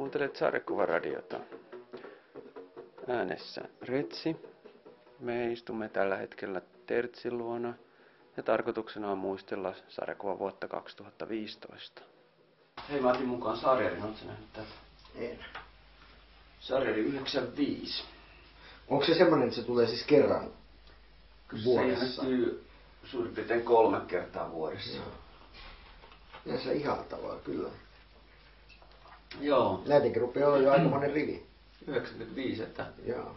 Kuuntelet sarjakuvaradiota. Äänessä Retsi. Me istumme tällä hetkellä Tertsin luona ja tarkoituksena on muistella sarjakuva vuotta 2015. Hei, mä otin mukaan sarjarin, ootko nähnyt tätä? En. Sarjari 95. Onko se semmoinen, että se tulee siis kerran Kyllä vuodessa? Se ilmestyy suurin piirtein kolme kertaa vuodessa. Joo. Ja se ihaltavaa, kyllä. Joo, Näitäkin rupeaa olla jo aikamoinen rivi. 95, että Joo.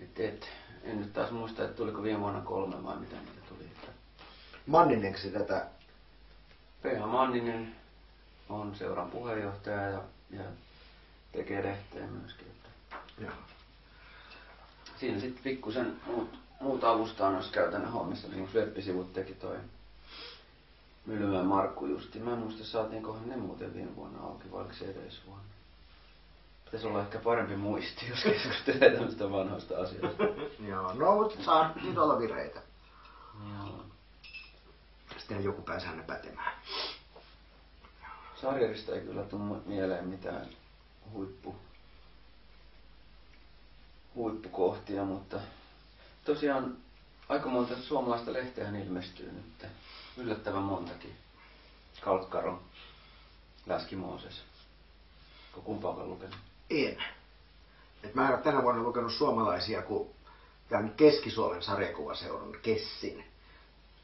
et, et, en nyt taas muista, että tuliko viime vuonna kolme vai mitä niitä tuli. Että Manninenko se tätä? P.H. Manninen on seuran puheenjohtaja ja, ja tekee lehteä myöskin. Että Joo. siinä sitten pikkusen muut, muut avustaa noissa käytännön hommissa, niin kuin web-sivut teki toi Myllymäen Markku justi. Mä en muista, saatiinkohan ne muuten viime vuonna auki, vai oliko se edellisvuonna. Pitäisi olla ehkä parempi muisti, jos keskustelee tämmöistä vanhoista asioista. Joo, no mutta saa nyt olla vireitä. Joo. Sitten joku pääsee aina pätemään. Sarjarista ei kyllä tule mieleen mitään huippu, huippukohtia, mutta tosiaan aika monta suomalaista lehteähän ilmestyy nyt. Yllättävän montakin. Kalkkaro, Läski Mooses. Onko kumpaakaan lukenut? En. Et mä en ole tänä vuonna lukenut suomalaisia kuin tämän Keski-Suomen sarjakuvaseuran Kessin,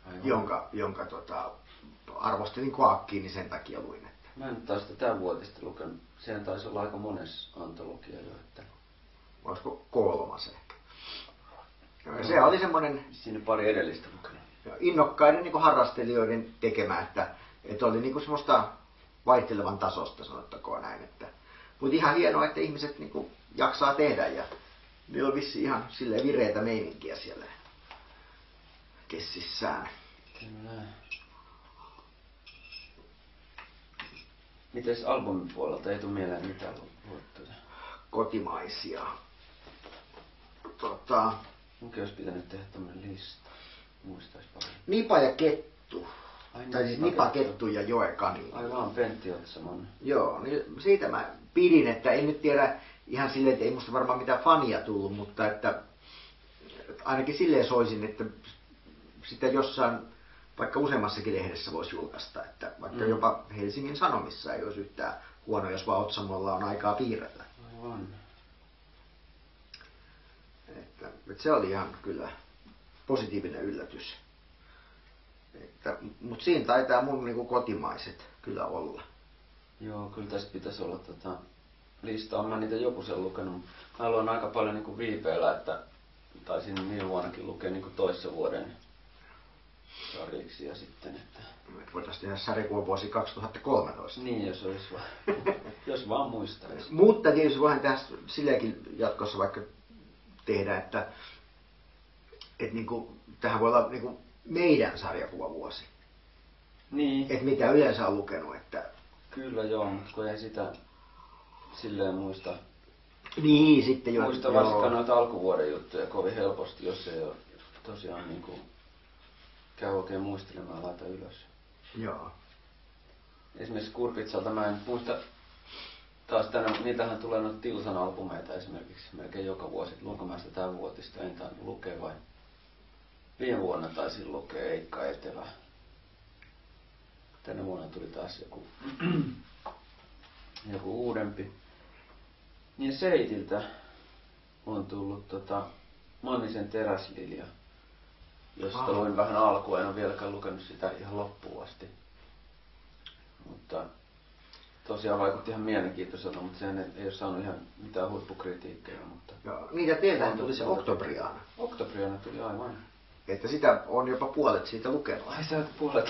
Aivan. jonka, jonka tota, arvostelin koakkiin, niin sen takia luin. Että Mä en taas tätä vuotista lukenut. Sehän taisi olla aika monessa antologia jo, että olisiko kolmas ehkä. Ja se oli semmoinen siinä pari edellistä lukenut. Innokkaiden niin harrastelijoiden tekemä, että, että oli niin semmoista vaihtelevan tasosta, sanottakoon näin. Että, mutta ihan hienoa, että ihmiset niin kuin jaksaa tehdä ja niillä on vissi ihan silleen vireitä meininkiä siellä kessissään. Kyllä. Mites albumin puolelta ei tule mieleen mitään lu- luettuja? Kotimaisia. Tota, Munkin olisi pitänyt tehdä tämmönen lista. Muistais paljon. Nipa ja Kettu. Ai Tai siis Nipa, Kettu ja Joe Kani. Aivan Pentti Otsamon. Joo, niin siitä mä pidin, että en nyt tiedä ihan silleen, että ei musta varmaan mitään fania tullut, mutta että että ainakin silleen soisin, että sitä jossain vaikka useammassakin lehdessä voisi julkaista, että vaikka Mm. jopa Helsingin Sanomissa ei olisi yhtään huono, jos vaan Otsamolla on aikaa piirrellä. Aivan. Että, että se oli ihan kyllä positiivinen yllätys. Mutta siinä taitaa mun niinku kotimaiset kyllä olla. Joo, kyllä tästä pitäisi olla tota listaa. Mä niitä joku sen lukenut. Mä luon aika paljon niinku viipeellä, että taisin viime vuonnakin lukea niinku toissa vuoden sarjiksi ja sitten, että Et voitaisiin tehdä sarjakuva vuosi 2013. niin jos olisi vaan, jos vaan muistaisi. Mutta tietysti voidaan tehdä silleenkin jatkossa vaikka tehdä, että, että niin kuin, tähän voi olla niin kuin meidän sarjakuvavuosi. Niin, Että mitä yleensä on lukenut. Että, kyllä joo, kun ei sitä silleen muista, niin, sitten jo. muista varsinkaan noita alkuvuoden juttuja kovin helposti, jos ei ole tosiaan niin kuin, käy oikein muistelemaan laita ylös. Joo. Esimerkiksi Kurpitsalta mä en muista taas tänä, niitähän tulee noita Tilsan albumeita esimerkiksi melkein joka vuosi. Luenko mä sitä tämän vuotista, en tainnut lukea vai viime vuonna taisin lukea Eikka Etelä. Tänä vuonna tuli taas joku, joku uudempi. Niin Seitiltä on tullut tota Mannisen teräslilja, josta Ah. luin vähän alkua, en ole vieläkään lukenut sitä ihan loppuun asti. Mutta tosiaan vaikutti ihan mielenkiintoiselta, mutta sehän ei, ei ole saanut ihan mitään huippukritiikkejä, mutta Joo. Ja teiltähän tuli se Oktobriana. Oktobriana tuli aivan. Että sitä on jopa puolet siitä lukenut. Ai sä oot puolet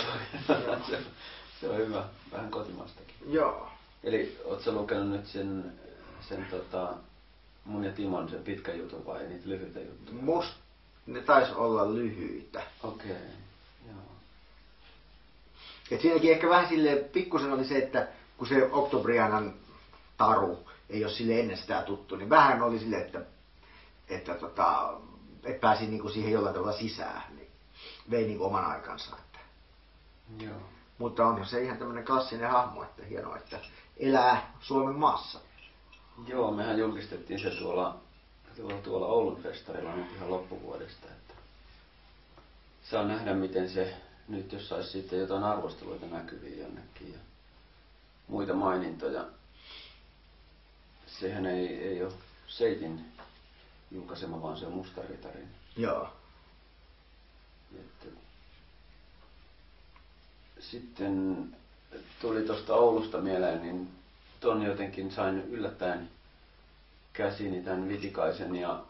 lukenut. se, se on hyvä, vähän kotimaistakin. Joo. Eli oot sä lukenut nyt sen, sen tota, mun ja Timon sen pitkän jutun vai niitä lyhyitä juttuja? Must ne taisi olla lyhyitä. Okei, okay. joo. Et siinäkin ehkä vähän sille pikkusen oli se, että kun se Oktobrianan taru ei ole sille ennestään tuttu, niin vähän oli sille, että, että, tota, että pääsi niinku siihen jollain tavalla sisään. Niin vei niinku oman aikansa. Että. Joo. Mutta onhan se ihan tämmöinen klassinen hahmo, että hienoa, että elää Suomen maassa. Joo, mehän julkistettiin se tuolla, tuolla, tuolla Oulun festarilla nyt ihan loppuvuodesta. Että saa nähdä, miten se nyt, jos saisi sitten jotain arvosteluita näkyviin jonnekin ja muita mainintoja. Sehän ei, ei ole Seitin julkaisema, vaan se on Mustaritarin. Joo. Että sitten tuli tuosta Oulusta mieleen, niin ton jotenkin sain yllättäen käsini tämän Vitikaisen ja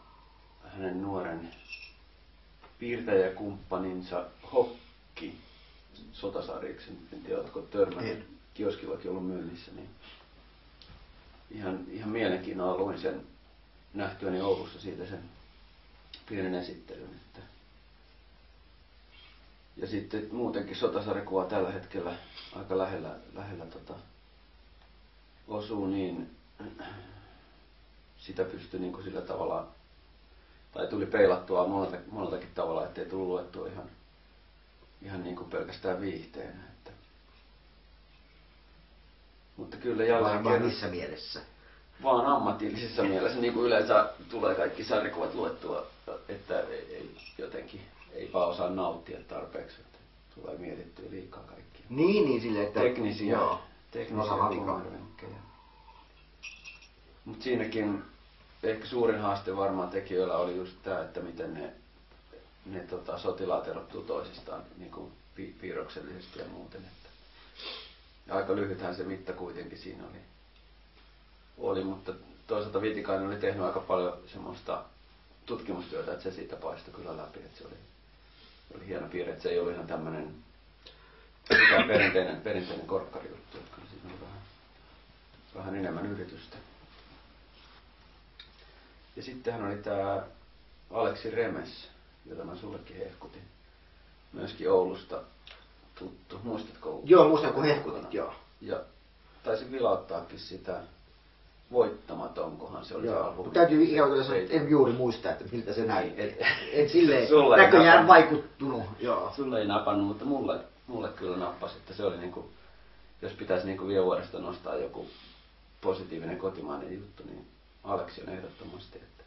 hänen nuoren piirtäjäkumppaninsa Hokki sotasarjiksi. En tiedä, oletko törmännyt. Kioskillakin ollut myynnissä. Niin ihan, ihan mielenkiinnolla luin sen nähtyäni Oulussa siitä sen pienen esittelyn. Että ja sitten muutenkin sotasarjakuva tällä hetkellä aika lähellä, lähellä tota, osuu, niin sitä pystyi niin kuin sillä tavalla, tai tuli peilattua monelta, moneltakin tavalla, ettei tullut luettua ihan, ihan niin kuin pelkästään viihteenä. Että. Mutta kyllä jälleen vai kerran- missä mielessä? Vaan ammatillisessa mielessä, niin kuin yleensä tulee kaikki sarjakuvat luettua, että ei, jotenkin ei vaan osaa nauttia tarpeeksi, että tulee mietittyä liikaa kaikkia. Niin, niin silleen, että... Teknisiä, Joo. teknisiä kumarvinkkejä. Mutta siinäkin ehkä suurin haaste varmaan tekijöillä oli just tämä, että miten ne, ne tota, sotilaat erottuu toisistaan niin kuin pi- piirroksellisesti ja muuten. Että. Ja aika lyhythän se mitta kuitenkin siinä oli, oli mutta toisaalta Vitikainen oli tehnyt aika paljon semmoista tutkimustyötä, että se siitä paistoi kyllä läpi, että se oli, oli hieno piirre, että se ei ollut ihan tämmöinen perinteinen, perinteinen korkkari juttu, että kyllä siinä oli vähän, vähän enemmän yritystä. Ja sittenhän oli tämä Aleksi Remes, jota mä sullekin hehkutin. Myöskin Oulusta tuttu. Muistatko? Joo, muistan kun hehkutit, joo. Ja taisin vilauttaakin sitä voittamatonkohan se oli se Joo, mutta täytyy ihan kyllä sanoa, että en juuri muista, että miltä se näytti. Niin, Et, et- silleen Sulla ei näköjään napannut. vaikuttunut. Joo. Sulle ei napannut, mutta mulle, mulle kyllä nappasi, että se oli niinku, jos pitäisi niinku vielä vuodesta nostaa joku positiivinen kotimainen juttu, niin Aleksi on ehdottomasti, että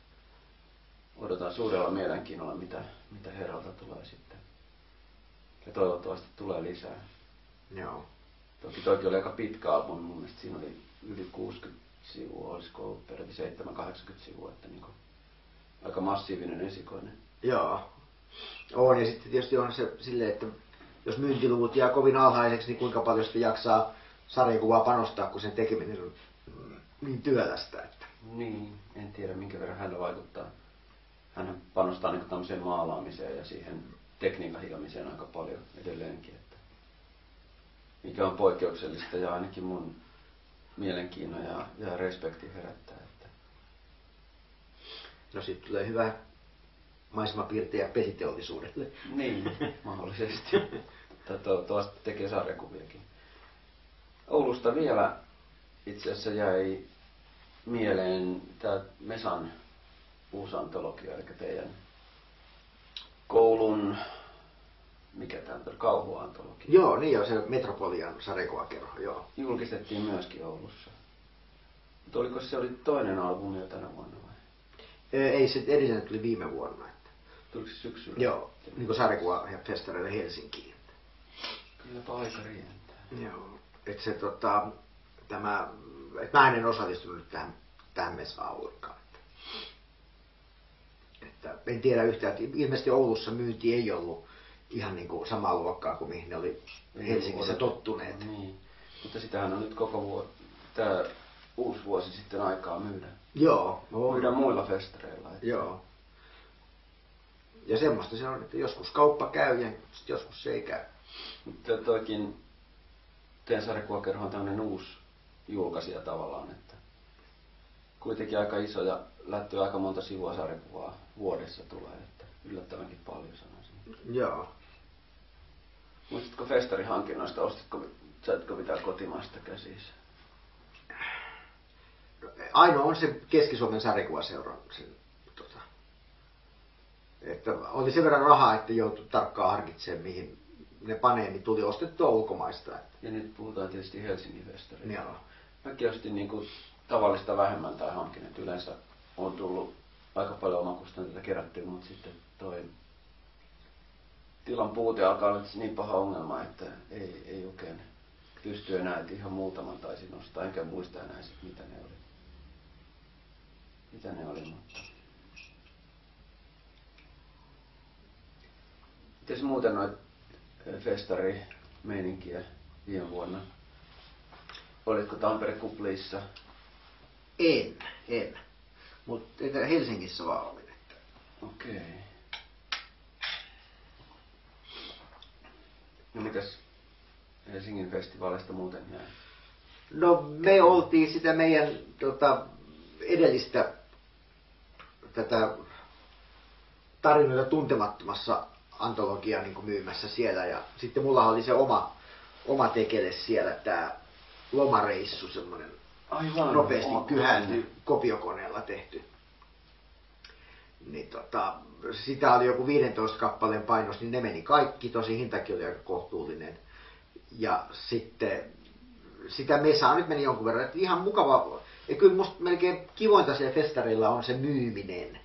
odotan suurella mielenkiinnolla, mitä, mitä herralta tulee sitten. Ja toivottavasti tulee lisää. Joo. Toki toki oli aika pitkä albumi, mun mielestä siinä oli yli 60 sivua, olisiko ollut peräti 7-80 sivua, että niinku, aika massiivinen esikoinen. Joo. On, ja sitten tietysti on se silleen, että jos myyntiluvut jää kovin alhaiseksi, niin kuinka paljon sitten jaksaa sarjakuvaa panostaa, kun sen tekeminen on mm, niin työlästä. Että. Niin, en tiedä minkä verran hänellä vaikuttaa. Hän panostaa niin tämmöiseen maalaamiseen ja siihen tekniikan hiomiseen aika paljon edelleenkin. Että mikä on poikkeuksellista ja ainakin mun mielenkiinnon ja, ja respekti herättää. Että No sitten tulee hyvä maisemapiirtejä pesiteollisuudelle. Niin, mahdollisesti. Toivottavasti tekee sarjakuviakin. Oulusta vielä itse asiassa jäi mieleen tämä Mesan uusi antologia, eli teidän koulun, mikä tämä on, kauhuantologia. Joo, niin on se Metropolian sarjakuvakerho, joo. Julkistettiin myöskin Oulussa. Mutta oliko se oli toinen albumi jo tänä vuonna vai? Ei, se edellinen tuli viime vuonna. Että. Tuliko se syksyllä? Joo, niin kuin sarjakuva ja festareille Helsinkiin. Kylläpä aika rientää. Joo. Että se tota, tämä, et mä en osallistunut nyt tähän, tähän mesaan ollenkaan. Että, että en tiedä yhtään, että ilmeisesti Oulussa myynti ei ollut ihan niin kuin samaa luokkaa kuin mihin ne oli Helsingissä tottuneet. Niin. Mutta sitähän on nyt koko vuosi, tämä uusi vuosi sitten aikaa myydä. Joo, on. Myydä muilla festareilla. että- Joo. Ja semmoista se on, että joskus kauppa käy ja joskus se ei käy. Mutta toikin teidän sarjakuvakerho on tämmöinen uusi julkaisija tavallaan, että kuitenkin aika iso ja lättyy aika monta sivua sarjakuvaa vuodessa tulee, että yllättävänkin paljon sanoisin. Joo. Muistatko festarihankinnoista, ostitko, saitko mitään kotimaista käsissä? Ainoa on se Keski-Suomen sarjakuvaseura. Se, tota, että oli sen verran rahaa, että joutui tarkkaan harkitsemaan, mihin ne panee, niin tuli ostettua ulkomaista. Että, Ja nyt puhutaan tietysti Helsingin festarista. joo. Mäkin ostin niinku tavallista vähemmän tai hankin. Yleensä on tullut aika paljon omakustanteita kerättyä, mutta sitten toi tilan puute alkaa olla niin paha ongelma, että ei, ei oikein pysty enää, että ihan muutaman taisi nostaa, enkä muista enää sit, mitä ne oli. Mitä ne oli, mutta... Mites muuten noit festari meininkiä viime vuonna? Olitko Tampere kuplissa? En, en. Mutta Helsingissä vaan olin. Että. Okei. Okay. No mitäs Helsingin festivaalista muuten jäi? No me oltiin sitä meidän tota, edellistä tätä tarinoita tuntemattomassa antologia niin myymässä siellä ja sitten mulla oli se oma, oma tekele siellä tämä lomareissu, semmoinen nopeasti kyhänty kopiokoneella tehty. Niin tota, sitä oli joku 15 kappaleen painos, niin ne meni kaikki, tosi hintakin oli aika kohtuullinen. Ja sitten sitä mesaa nyt meni jonkun verran, että ihan mukava. Ja kyllä musta melkein kivointa siellä festarilla on se myyminen,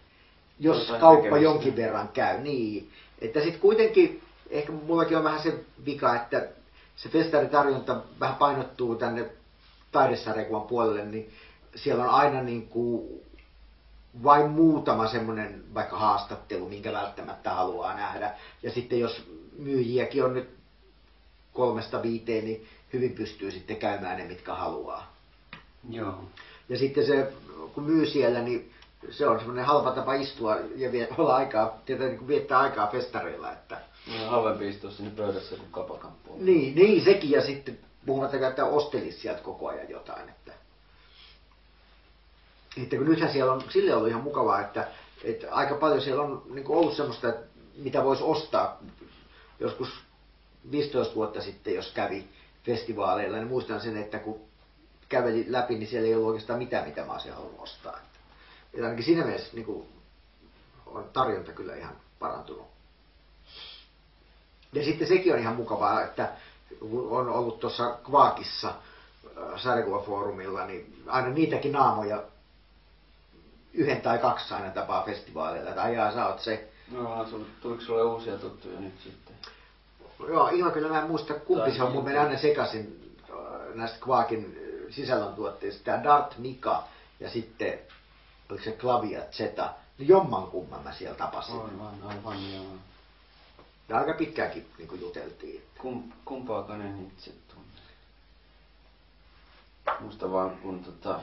jos Jotain kauppa tekemistä. jonkin verran käy. Niin, että sitten kuitenkin, ehkä mullakin on vähän se vika, että se festaritarjonta vähän painottuu tänne taidesarjakuvan puolelle, niin siellä on aina niin kuin vain muutama semmoinen vaikka haastattelu, minkä välttämättä haluaa nähdä. Ja sitten jos myyjiäkin on nyt kolmesta viiteen, niin hyvin pystyy sitten käymään ne, mitkä haluaa. Joo. Ja sitten se, kun myy siellä, niin se on semmoinen halpa tapa istua ja vie, olla aikaa, tietää, niin viettää aikaa festareilla. Että, On halvempi istua sinne pöydässä kuin kapakan puolella. niin, niin, sekin ja sitten puhumattakaan, että ostelisi sieltä koko ajan jotain. Että, että kun nythän siellä on sille ollut ihan mukavaa, että, että aika paljon siellä on niin kuin ollut semmoista, että mitä voisi ostaa joskus 15 vuotta sitten, jos kävi festivaaleilla, niin muistan sen, että kun käveli läpi, niin siellä ei ollut oikeastaan mitään, mitä mä olisin halunnut ostaa. Ja ainakin siinä mielessä niin kuin, on tarjonta kyllä ihan parantunut. Ja sitten sekin on ihan mukavaa, että on ollut tuossa Kvaakissa äh, sarjakuvafoorumilla, niin aina niitäkin naamoja yhden tai kaksi aina tapaa festivaaleilla, että ajaa sä oot se. No, tuliko sulle uusia tuttuja nyt sitten? Joo, ihan kyllä mä en muista kumpi Tai se on, mun menee aina sekaisin äh, näistä äh, sisällöntuotteista. Tämä Dart Mika ja sitten, oliko se Klavia Zeta, niin jomman kumman mä siellä tapasin. Aivan, aivan joo. Ja aika pitkäänkin niin kuin juteltiin. Kum, kumpaakaan en itse tunne. Muista vaan kun tota,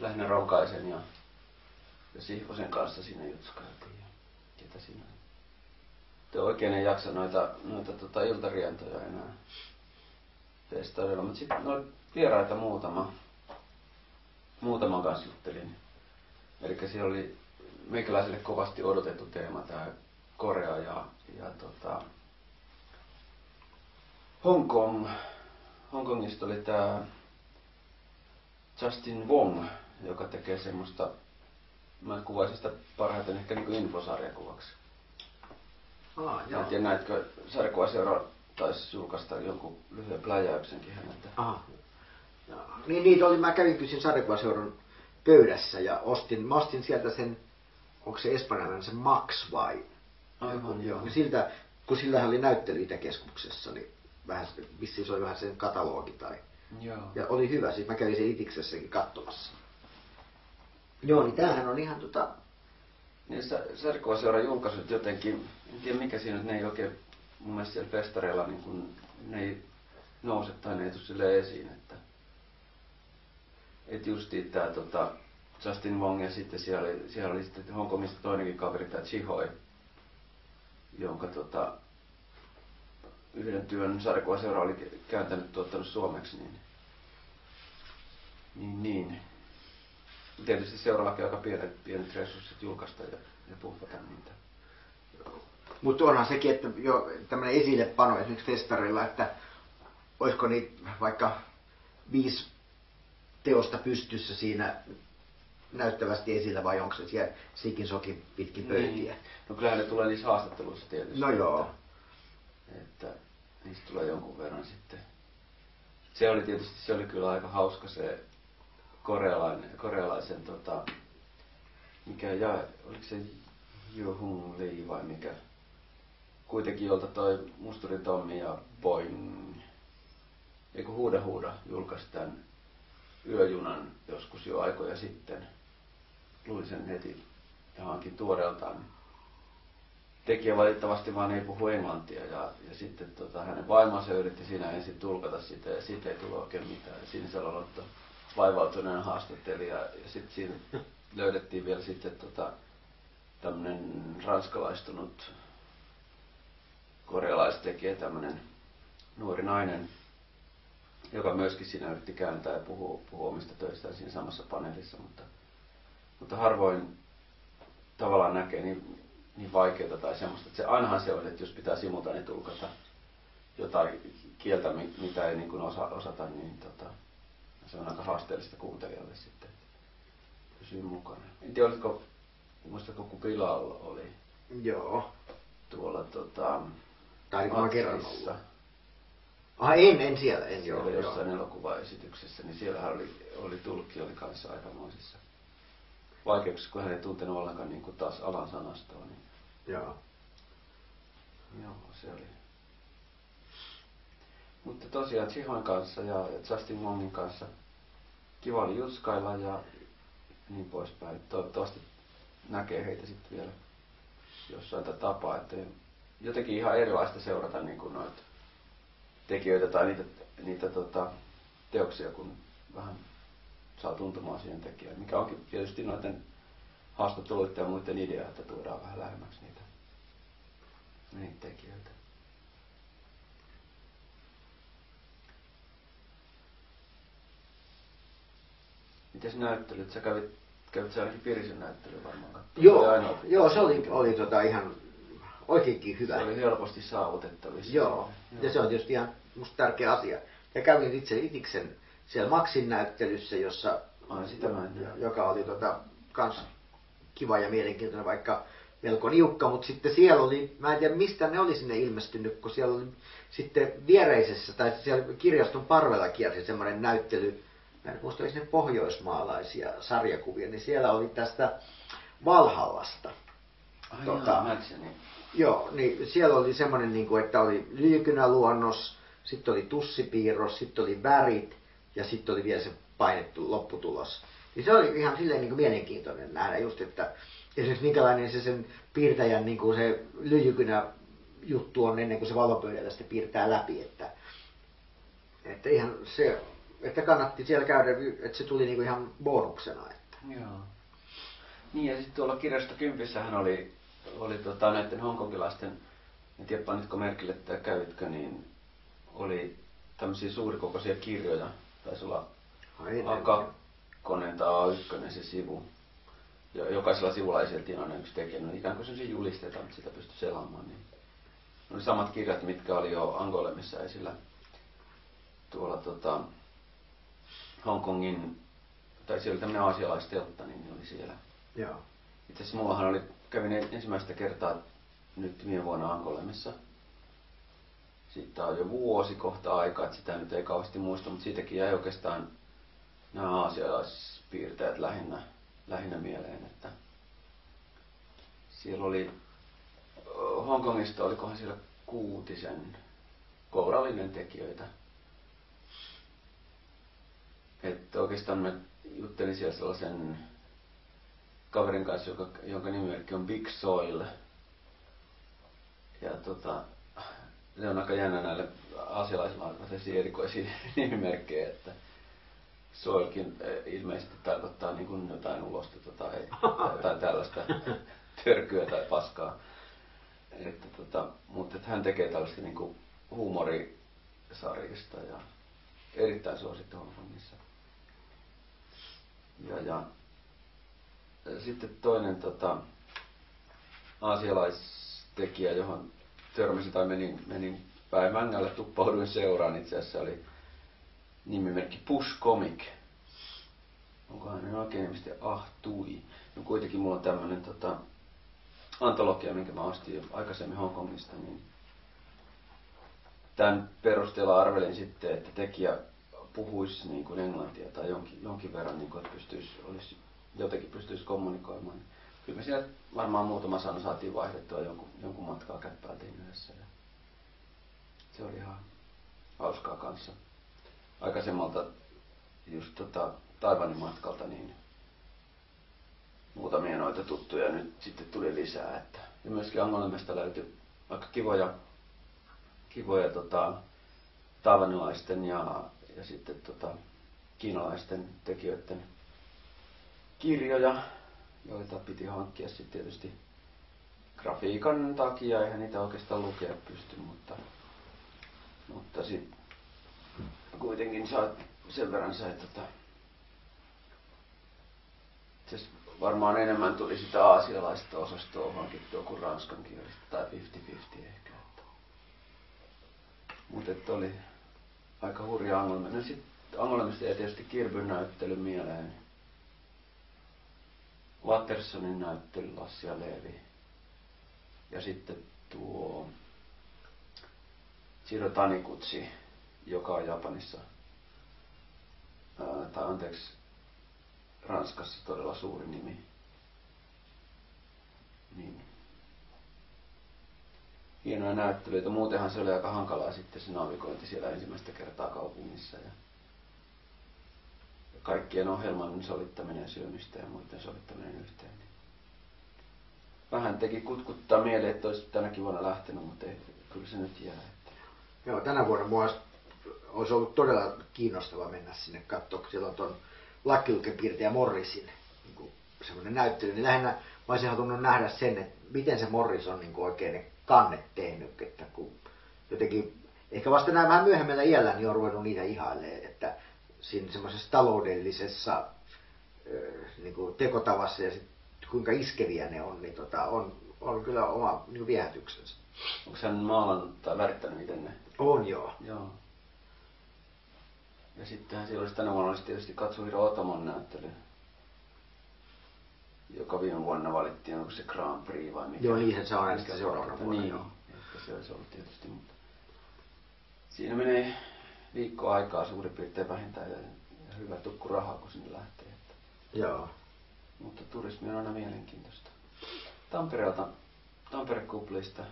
lähinnä Ronkaisen ja, ja Sihvosen kanssa siinä jutskailtiin. Ja ketä siinä. Te oikein ei jaksa noita, noita tota, iltarientoja enää festareilla, mutta sitten noita vieraita muutama. Muutaman kanssa juttelin. Eli siellä oli meikäläiselle kovasti odotettu teema tämä Korea ja, ja tota, Hongkong. Hongkongista oli tämä Justin Wong, joka tekee semmoista, mä kuvaisin sitä parhaiten ehkä niin infosarjakuvaksi. Ah, Mä en tiedä, näetkö sarjakuvaseura taisi julkaista jonkun lyhyen pläjäyksenkin häneltä. Aha. Joo. Niin niitä oli, mä kävin kyllä sarjakuvaseuran pöydässä ja ostin, mä ostin sieltä sen, onko se espanjalainen se Max vai? Aivan, joo. Ja siltä, kun sillähän oli näyttelyitä keskuksessa, niin vähän, vissiin se oli vähän sen katalogi tai, Joo. ja oli hyvä, siis mä kävin sen itiksessäkin katsomassa. Joo, niin tämähän on ihan tota, Niin sarjakuvaseuran julkaisut jotenkin, en tiedä mikä siinä, että ne ei oikein mun mielestä siellä festareilla niin kun, ne ei nouse tai ne ei tule esiin, että et justiin tää tota, Justin Wong ja sitten siellä oli, siellä oli sitten Hongkongista toinenkin kaveri, tää Chihoi, jonka tota, yhden työn sarjakuvaseura oli kääntänyt tuottanut suomeksi, niin, niin, niin. Tietysti seuraavakin aika pienet, pienet resurssit julkaista ja, ja puffata niitä. Mutta onhan sekin, että jo tämmöinen esillepano esimerkiksi festareilla, että olisiko niitä vaikka viisi teosta pystyssä siinä näyttävästi esillä vai onko se siellä sikin sokin pitkin pöytiä. Niin. No kyllähän ne tulee niissä haastatteluissa tietysti. No joo. Että, että niistä tulee jonkun verran sitten. Se oli tietysti, se oli kyllä aika hauska se korealainen, korealaisen tota, mikä ja, oliko se Juhung Lee vai mikä, kuitenkin jolta toi Musturi Tommi ja Boing, eikö Huuda Huuda julkaisi tämän yöjunan joskus jo aikoja sitten. Luin sen heti johonkin tuoreeltaan. Tekijä valitettavasti vaan ei puhu englantia ja, ja sitten tota, hänen vaimonsa yritti siinä ensin tulkata sitä ja siitä ei tullut oikein mitään. Ja siinä Vaivautuneen haastattelija. Ja sitten siinä löydettiin vielä sitten tota, tämmöinen ranskalaistunut korealaistekijä, tämmöinen nuori nainen, joka myöskin siinä yritti kääntää ja puhua, puhua omista töistään siinä samassa paneelissa, mutta, mutta harvoin tavallaan näkee niin, niin vaikeaa tai semmoista, että se ainahan se on, että jos pitää simultaani tulkata jotain kieltä, mitä ei niin osa, osata, niin tota, se on aika haasteellista kuuntelijalle sitten, pysyä mukana. En tiedä, oletko, muistatko kun Bilal oli Joo. tuolla tota, Tai niin mä kerran ollut. Ah, en, en siellä, en siellä joo. jossain joo. elokuvaesityksessä, niin siellähän oli, oli tulkki, oli kanssa aikamoisissa vaikeuksissa, kun hän ei tuntenut ollenkaan niin kuin taas alan sanastoa. Niin, joo. joo, se oli. Mutta tosiaan Chihoin kanssa ja Justin Wongin kanssa kiva oli jutskailla ja niin poispäin. Toivottavasti näkee heitä sitten vielä jossain tapaa, että jotenkin ihan erilaista seurata niin kuin noita tekijöitä tai niitä, niitä tota, teoksia, kun vähän saa tuntumaan siihen tekijään. Mikä onkin tietysti noiden haastatteluiden ja muiden idea, että tuodaan vähän lähemmäksi niitä, niitä tekijöitä. Mites näyttelyt? Sä kävit, kävit sä ainakin Pirisen näyttelyyn varmaan katsomaan. Joo, Se oli ainoa. joo, se oli, oli tota ihan oikeinkin hyvä. Se oli helposti saavutettavissa. Joo, ja se on tietysti ihan musta tärkeä asia. Ja kävin itse itiksen siellä Maxin näyttelyssä, jossa, Ai, sitä mä en joka oli tota, kans kiva ja mielenkiintoinen, vaikka melko niukka, mutta sitten siellä oli, mä en tiedä mistä ne oli sinne ilmestynyt, kun siellä oli sitten viereisessä, tai siellä kirjaston parvella kiersi semmoinen näyttely, muista, oliko ne pohjoismaalaisia sarjakuvia, niin siellä oli tästä Valhallasta. Ai Tota- tota, Madsenin. Joo, niin siellä oli semmoinen, niin kuin, että oli lyijykynäluonnos, sitten oli tussipiirros, sitten oli värit ja sitten oli vielä se painettu lopputulos. Niin se oli ihan silleen niin kuin mielenkiintoinen nähdä just, että esimerkiksi minkälainen se sen piirtäjän niin kuin se lyijykynä juttu on ennen kuin se valopöydällä sitten piirtää läpi, että, että ihan se, että kannatti siellä käydä, että se tuli niin kuin ihan bonuksena. Että. Joo. Niin ja sitten tuolla kirjasto Kympissähän oli, oli tota, näiden hongkongilaisten, en tiedä panitko merkille että kävitkö, niin oli tämmöisiä suurikokoisia kirjoja. Taisi olla Ai, en- A2 tai A1 se sivu. Ja jokaisella sivulla esiteltiin aina yksi tekijä. No ikään kuin sellaisia julisteita, mutta sitä pystyi selaamaan. Niin. Ne oli samat kirjat, mitkä oli jo Angolemissa esillä tuolla tota, Hongkongin, tai siellä oli tämmöinen aasialaisteltta, niin ne oli siellä. Joo. Itse asiassa mullahan oli, kävin en- ensimmäistä kertaa nyt viime vuonna Angolemissa. Siitä on jo vuosi kohta aikaa, että sitä nyt ei kauheasti muista, mutta siitäkin jäi oikeastaan nämä aasialaispiirteet lähinnä, lähinnä mieleen, että siellä oli Hongkongista, olikohan siellä kuutisen kourallinen tekijöitä. Että oikeastaan mä juttelin siellä sellaisen kaverin kanssa, joka, jonka nimimerkki on Big Soil. Ja tota, se on aika jännä näille tällaisia erikoisia nimimerkkejä, että Soilkin ilmeisesti tarkoittaa niin kuin jotain ulostetta tai, tai tällaista törkyä tai paskaa. Että tota, mutta että hän tekee tällaista niin kuin huumorisarjista ja erittäin suosittu Hongkongissa. Ja, ja sitten toinen tota, aasialaistekijä, johon törmäsin tai menin, menin päivängällä, tuppauduin seuraan itse asiassa, oli nimimerkki Push Comic. Onkohan hänen oikein nimi sitten Ah Tui. No kuitenkin mulla on tämmönen tota, antologia, minkä mä ostin jo aikaisemmin Hongkongista, niin tämän perusteella arvelin sitten, että tekijä puhuisi niin kuin englantia tai jonkin, jonkin verran, niin kuin, että pystyisi, olisi, jotenkin pystyisi kommunikoimaan. Kyllä me siellä varmaan muutama sana saatiin vaihdettua jonkun, jonkun matkaa käppäiltiin yhdessä. Ja se oli ihan hauskaa kanssa. Aikaisemmalta just tota, Taivanin matkalta niin muutamia noita tuttuja nyt sitten tuli lisää. Että, ja myöskin Angolemesta löytyi aika kivoja, kivoja tota, taivanilaisten ja, ja sitten tota, kiinalaisten tekijöiden kirjoja, joita piti hankkia sitten tietysti grafiikan takia, eihän niitä oikeastaan lukea pysty, mutta, mutta sitten kuitenkin saat sen verran sai tota, se varmaan enemmän tuli sitä aasialaista osastoa hankittua kuin ranskan kielistä, tai 50-50 ehkä. Mutta oli aika hurja angolmi. No sitten angolmista jäi tietysti Kirbyn näyttely mieleen. Wattersonin näyttely Lassi ja Leevi. Ja sitten tuo Chiro Tanikutsi, joka on Japanissa, ää, tai anteeksi, Ranskassa todella suuri nimi. Niin. Hienoja näyttelyitä. Muutenhan se oli aika hankalaa sitten se navigointi siellä ensimmäistä kertaa kaupungissa. Ja kaikkien ohjelman sovittaminen syömistä ja muiden sovittaminen yhteen. Vähän teki kutkuttaa mieleen, että olisi tänäkin vuonna lähtenyt, mutta ei, kyllä se nyt jää. Että... Joo, tänä vuonna mua olisi, ollut todella kiinnostava mennä sinne katsoa, kun siellä on tuon Lakiukepiirtäjä Morrisin niin semmoinen näyttely, niin lähinnä mä olisin halunnut nähdä sen, että miten se Morris on niin oikein ne kannet tehnyt, että kun jotenkin, ehkä vasta näin vähän myöhemmällä iällä, niin on ruvennut niitä ihailemaan, että siinä semmoisessa taloudellisessa niin kuin tekotavassa ja sit, kuinka iskeviä ne on, niin tota, on, on kyllä oma niin viehätyksensä. Onko hän maalannut tai värittänyt miten ne? On joo. Joo. Ja sittenhän siellä olisi tänä vuonna olisi tietysti Katsuhiro Otomon näyttely, joka viime vuonna valittiin, onko se Grand Prix vai mikä? Joo, niin se on sitten seuraavana vuonna. Niin, joo. että se olisi ollut tietysti, mutta siinä menee viikko aikaa suurin piirtein vähintään ja, ja hyvä tukku rahaa, kun sinne lähtee. Että. Joo. Mutta turismi on aina mielenkiintoista. Tampereelta, Tampere-kuplista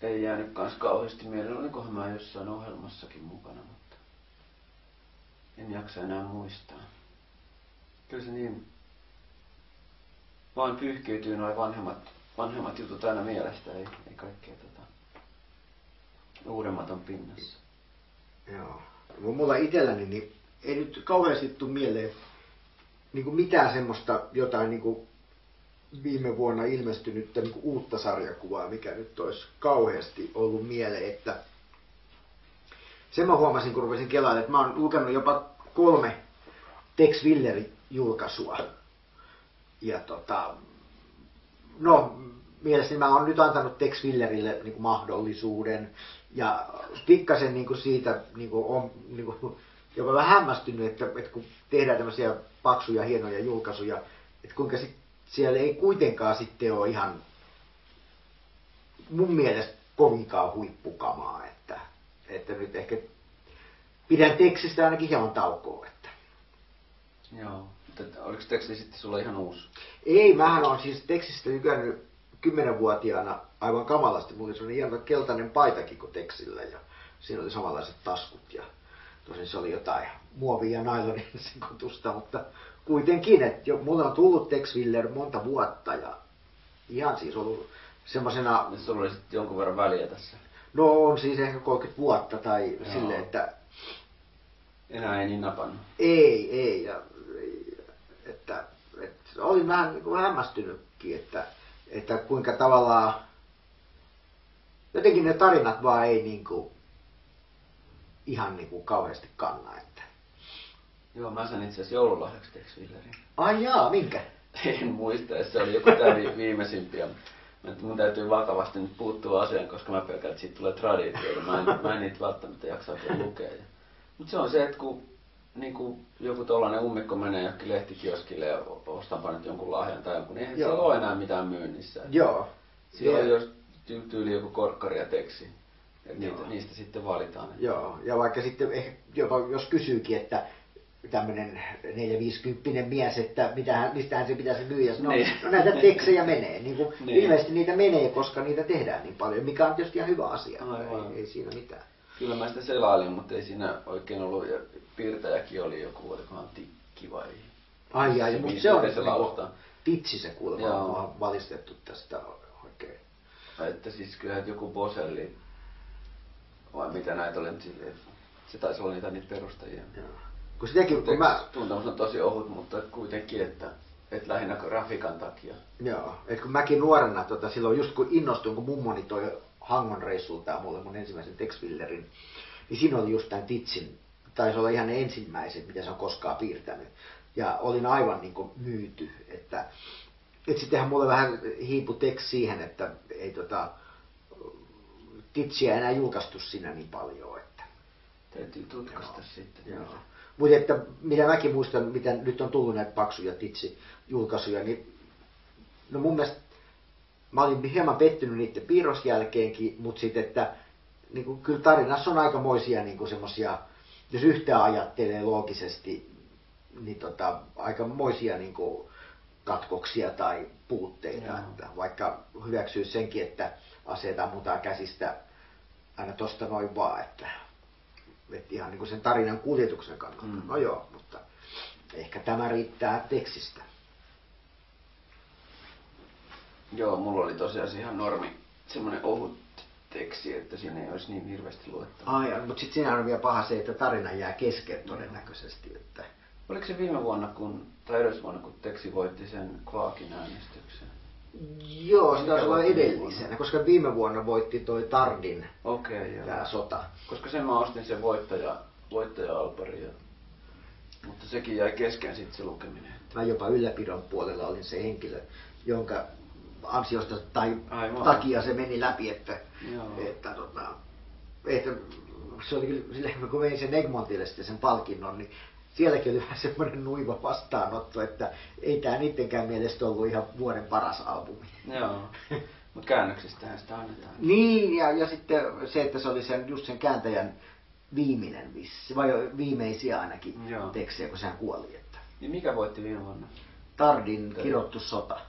ei jäänyt kans kauheasti mieleen. Olikohan mä jossain ohjelmassakin mukana, mutta en jaksa enää muistaa. Kyllä se niin vaan pyyhkiytyy noin vanhemmat, vanhemmat jutut aina mielestä, ei, ei kaikkea tota, uudemmat on pinnassa. Joo. Mulla itselläni niin ei nyt kauheasti tule mieleen niin kuin mitään semmoista jotain niin kuin viime vuonna ilmestynyttä niin kuin uutta sarjakuvaa, mikä nyt olisi kauheasti ollut mieleen, että sen mä huomasin, kun rupesin kelaamaan, että mä oon lukenut jopa kolme Tex Willerin julkaisua. Ja tota, no, mielestäni mä oon nyt antanut Tex Willerille niin kuin mahdollisuuden. Ja pikkasen niin kuin siitä niin kuin on niin kuin, jopa vähän hämmästynyt, että, että kun tehdään tämmöisiä paksuja, hienoja julkaisuja, että kuinka sit siellä ei kuitenkaan sitten ole ihan mun mielestä kovinkaan huippukamaa, että, että nyt ehkä pidän tekstistä ainakin hieman taukoa. Että. Joo, oliko teksti sitten sulla ihan uusi? Ei, mähän on siis tekstistä tykännyt kymmenenvuotiaana aivan kamalasti. Mulla oli sellainen hieno keltainen paitakin kuin tekstillä ja siinä oli samanlaiset taskut ja tosin se oli jotain muovia ja nailonin sekoitusta, mutta kuitenkin, että jo, mulla on tullut Tex Willer monta vuotta ja ihan siis ollut semmoisena... Sulla oli sitten jonkun verran väliä tässä. No on siis ehkä 30 vuotta tai Joo. sille, että... Enää ei niin napannut. Ei, ei. Ja, että, että olin vähän niin kuin hämmästynytkin, että, että kuinka tavallaan jotenkin ne tarinat vaan ei niin kuin, ihan niin kuin kauheasti kanna. Että. Joo, mä sain itse asiassa joululahjaksi Tex Willerin. Ai jaa, minkä? En muista, että se oli joku tää viimeisimpiä. Mun täytyy vakavasti nyt puuttua asiaan, koska mä pelkään, että siitä tulee traditio. Mä en, mä en niitä välttämättä jaksa lukea. Mutta se on se, että kun niin kuin joku tollainen ummikko menee johonkin lehtikioskille ja ostaanpa nyt jonkun lahjan tai jonkun, niin eihän siellä ole enää mitään myynnissä. Joo. Siellä on jos tyyli joku korkkari ja teksi. Et niitä, niistä sitten valitaan. Joo, ja vaikka sitten ehkä jopa jos kysyykin, että tämmöinen 450 mies, että mitähän, mistähän se pitäisi myyä, no, Niin. no näitä teksejä menee. Niin kuin, Niin. Ilmeisesti niitä menee, koska niitä tehdään niin paljon, mikä on tietysti ihan hyvä asia. Aivan. Ei, ei siinä mitään. Kyllä mä sitä selailin, mutta ei siinä oikein ollut. Ja piirtäjäkin oli joku, olikohan tikki vai... Ai ai, mutta se on se niinku laustaa. titsi se kuulemma, Joo. on valistettu tästä oikein. Että siis kyllä että joku Boselli, vai mitä näitä oli, se taisi olla niitä niitä perustajia. Joo. Kun sitäkin, kun mä, Tuntemus on tosi ohut, mutta et kuitenkin, että, että lähinnä grafiikan takia. Joo, et kun mäkin nuorena, tota, silloin just kun innostuin, kun mummoni toi Hangon reissulta mulle mun ensimmäisen Texvillerin, niin siinä oli just tämän Titsin, taisi olla ihan ne ensimmäiset, mitä se on koskaan piirtänyt. Ja olin aivan niin kuin myyty, että, että sittenhän mulle vähän hiipu teksti siihen, että ei tota, Titsiä enää julkaistu siinä niin paljon, että Täytyy tutkaista Joo. sitten. Joo. Mutta että mitä mäkin muistan, mitä nyt on tullut näitä paksuja titsi-julkaisuja, niin no mun mielestä mä olin hieman pettynyt niiden piirrosjälkeenkin, mutta sitten, että niin kuin, kyllä tarinassa on aikamoisia niin semmoisia, jos yhtään ajattelee loogisesti, niin tota, aikamoisia niin kuin, katkoksia tai puutteita, Joo. että vaikka hyväksyy senkin, että aseet ammutaan käsistä aina tosta noin vaan, että, että ihan niin kuin sen tarinan kuljetuksen kannalta. Mm. No joo, mutta ehkä tämä riittää tekstistä. Joo, mulla oli tosiaan ihan normi, semmoinen ohut teksti, että siinä ei olisi niin hirveästi luettavaa. Ai, mutta sitten siinä on vielä paha se, että tarina jää kesken todennäköisesti. Että... Oliko se viime vuonna, kun, tai edellisvuonna, kun Teksi voitti sen Kvaakin äänestyksen? Joo, se taisi olla edellisenä, vuonna? koska viime vuonna voitti toi Tardin okay, joo. sota. Koska sen mä ostin sen voittaja, voittaja-alpari, ja... mutta sekin jäi kesken sitten se lukeminen. Mä jopa ylläpidon puolella olin se henkilö, jonka ansiosta tai Aivan. takia se meni läpi, että, Joo. että, tota, että se oli kyllä silleen, kun vein sen Egmontille sitten sen palkinnon, niin sielläkin oli vähän semmoinen nuiva vastaanotto, että ei tämä niittenkään mielestä ollut ihan vuoden paras albumi. Joo. Mutta käännöksistähän sitä annetaan. Niin, ja, ja sitten se, että se oli sen, just sen kääntäjän viimeinen vissi, vai viimeisiä ainakin Joo. tekstejä, kun sehän kuoli. Että. Niin mikä voitti viime vuonna? Tardin kirottu sota.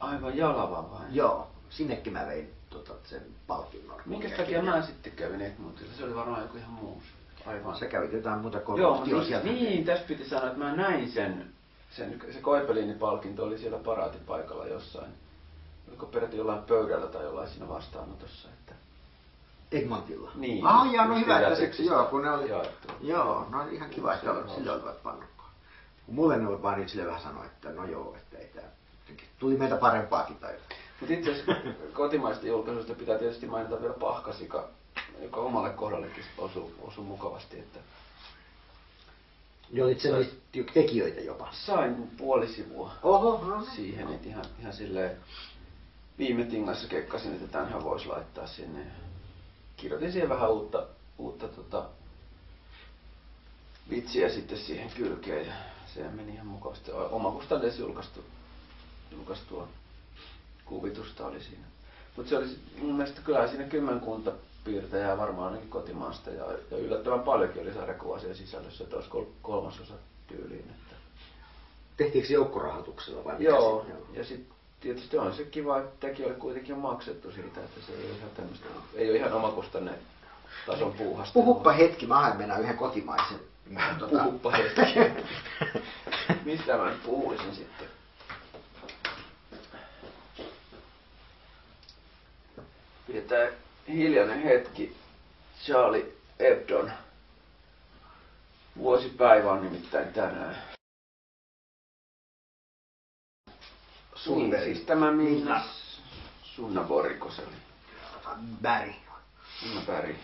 Aivan Jalava vai? Joo, sinnekin mä vein tota, sen palkinnon. Minkä takia mä sitten kävin Egmontilla? Se oli varmaan joku ihan muu. Aivan. Sä kävit jotain muuta kuin Joo, niin, sieltä. niin, tässä piti sanoa, että mä näin sen, sen se Koipeliini-palkinto oli siellä paraatipaikalla jossain. Oliko peräti jollain pöydällä tai jollain siinä vastaanotossa. Että... Egmontilla. Niin, Ah, joo, no hyvä, että se, joo, kun ne oli, jaettu. joo, no ihan kiva, että sille olivat pannukkaan. Mulle ne oli vaan nyt sille vähän sanoa, että no joo, että ei jotenkin tuli meitä parempaakin tai Mutta itse asiassa kotimaista julkaisuista pitää tietysti mainita vielä Pahkasika, joka omalle kohdallekin osui, osui mukavasti. Että sen Sai- niistä tekijöitä jopa. sain puoli sivua Oho, no niin. siihen, että ihan, ihan silleen viime tingassa kekkasin, että tämänhän voisi laittaa sinne. Kirjoitin siihen vähän uutta, uutta tota, vitsiä sitten siihen kylkeen ja se meni ihan mukavasti. Omakustanteessa julkaistu, julkaistua kuvitusta oli siinä. Mutta se oli mun mielestä kyllä siinä kymmenkunta piirtäjää varmaan ainakin kotimaasta ja, ja yllättävän paljonkin oli sarjakuva siellä sisällössä, että olisi kol- kolmasosa tyyliin. Että. Tehtiinkö se joukkorahoituksella vai Joo, siinä? ja sitten tietysti on se kiva, että tekijöille kuitenkin on maksettu siitä, että se ei ole ihan tämmöistä, ei ole ihan omakustanne tason puuhasta. Puhuppa hetki, mä haen mennä yhden kotimaisen. Puhuppa hetki. Mistä mä nyt puhuisin sitten? Pidetään hiljainen hetki. Charlie Hebdon vuosipäivä on nimittäin tänään. Niin, siis tämä Minna Sunna Borikoseli. Bäri. Sunna Päri.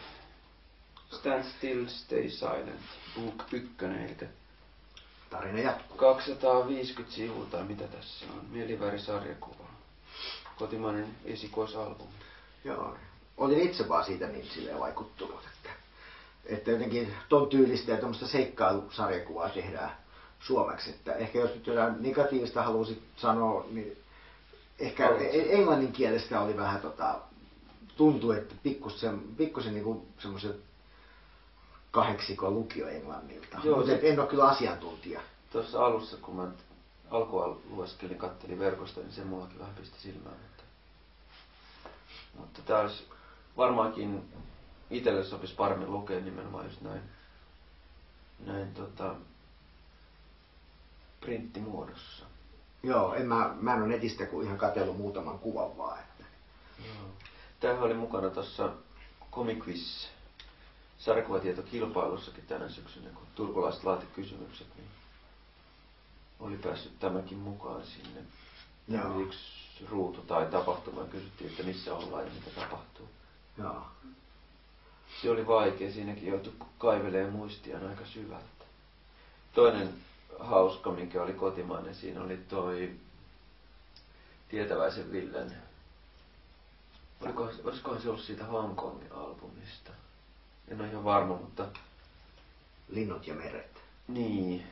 Stand Still, Stay Silent. Book 1, eli Tarina jatkuu. 250 sivua tai mitä tässä on. Mielivärisarjakuva. Kotimainen esikoisalbumi. Joo. Olin itse vaan siitä niin silleen vaikuttunut, että, että jotenkin ton tyylistä ja tuommoista seikkailusarjakuvaa tehdään suomeksi. Että ehkä jos nyt jotain negatiivista haluaisit sanoa, niin ehkä Haluatko? e- englannin kielestä oli vähän tota, tuntuu, että pikkusen, pikkusen niinku semmoisen kahdeksikon lukio englannilta. Joo, Mutta se- en ole kyllä asiantuntija. Tuossa alussa, kun mä alkua lueskelin, kattelin verkosta, niin se mullakin vähän pisti silmään. Mutta, tää olisi varmaankin itselle sopisi paremmin lukea nimenomaan just näin, näin tota, printtimuodossa. Joo, en mä, mä en ole netistä kuin ihan katsellut muutaman kuvan vaan. Että. Joo. Tämähän oli mukana tuossa Comic Quiz sarjakuvatietokilpailussakin tänä syksynä, kun turkulaiset laati kysymykset, niin oli päässyt tämäkin mukaan sinne. Tämä Joo. yksi ruutu tai tapahtuma ja kysyttiin, että missä ollaan ja mitä tapahtuu. Joo. Se oli vaikea, siinäkin joutui kaivelemaan muistiaan aika syvältä. Toinen hauska, mikä oli kotimainen, siinä oli toi Tietäväisen Villen. Oliko, olisikohan se ollut siitä Hongkongin albumista? En ole ihan varma, mutta Linnut ja meret. niin.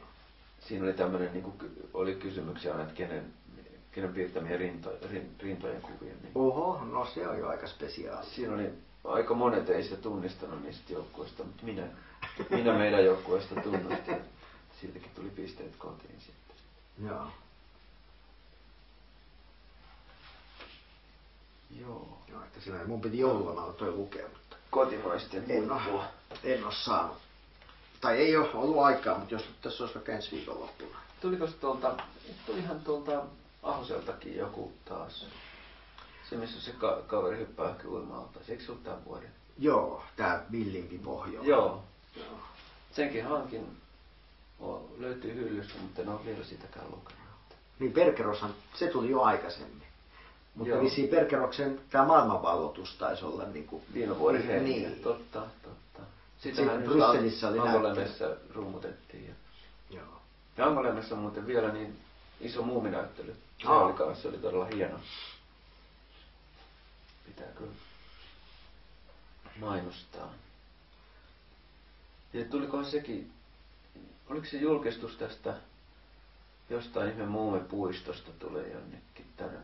Siinä oli tämmöinen, niin kuin, oli kysymyksiä aina, että kenen, kenen piirtämiä rinto, rin, rintojen kuvia. Niin. Oho, no se on jo aika spesiaali. Siinä oli aika monet ei sitä tunnistanut niistä joukkueista, mutta minä, minä meidän joukkueesta tunnustin. Siltäkin tuli pisteet kotiin sitten. Joo. Joo. Joo, että siinä mun piti joululomalla toi lukea, mutta Kotimaisten en ole, en ole saanut. Tai ei ole ollut aikaa, mutta jos tässä olisi vaikka ensi viikon loppuna. Tuliko se tuolta, tulihan tuolta Ahoseltakin joku taas. Se, missä se ka- kaveri hyppää ehkä uima-alta. Eikö se ollut tämän vuoden? Joo, tää Villimpi Pohjola. Joo. Joo. Senkin hankin. O, löytyy hyllystä, mutta en ole vielä sitäkään lukenut. Niin Perkeroshan, se tuli jo aikaisemmin. Mutta Joo. vissiin Perkeroksen tämä maailmanvalloitus taisi olla niin kuin... Viime vuoden niin, niin. Totta, totta. Sitähän nyt Brysselissä oli Angolemessa rummutettiin. Ja, Joo. ja Angolemassa on muuten vielä niin iso muuminäyttely. Se Aa. oli kanssa, se oli todella hieno. Pitää kyllä mainostaa. Ja tulikohan sekin, oliko se julkistus tästä jostain ihme muumipuistosta tulee jonnekin tänä.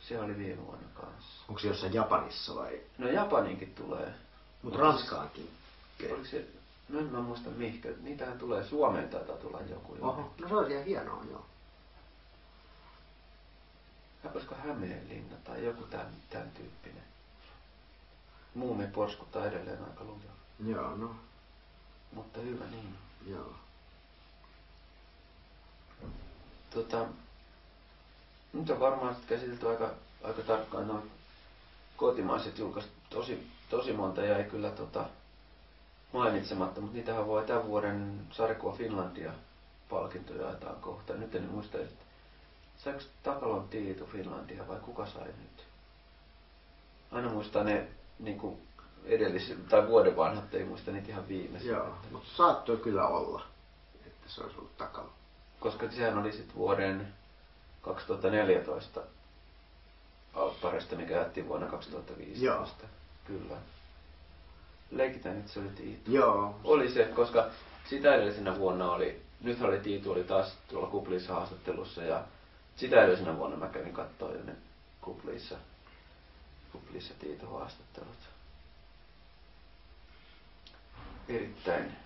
Se oli viime vuonna kanssa. Onko se jossain Japanissa vai? No Japaninkin tulee. Mutta Ranskaankin. Oliko se, no en mä muista mihinkä, niitähän tulee Suomeen taitaa tulla joku. Oho, no se olisi ihan hienoa, joo. Olisiko Hämeenlinna tai joku tämän, tämän tyyppinen. Muumi porskuttaa edelleen aika lujaa. Joo, no, Mutta hyvä niin. joo. Tota, nyt on varmaan sit käsitelty aika, aika tarkkaan noin kotimaiset julkaistu. Tosi, tosi monta jäi kyllä tota, mainitsematta, mutta niitähän voi tämän vuoden Sarkua Finlandia palkintoja jaetaan kohta. Nyt en muista, että saiko Takalon Tiitu Finlandia vai kuka sai nyt? Aina muistaa ne niin kuin edelliset tai vuoden vanhat, ei muista niitä ihan viimeisiä. Joo, mutta saattoi kyllä olla, että se olisi ollut takalla. Koska sehän oli sitten vuoden 2014 alpparista, mikä jättiin vuonna 2015. Joo. Kyllä. Leikitään, että se oli Tiitu. Joo, Oli se, koska sitä edellisenä vuonna oli, nyt oli Tiitu oli taas tuolla kuplissa haastattelussa ja sitä edellisenä vuonna mä kävin katsoa jo ne kuplissa, kuplissa Tiitu haastattelut. Erittäin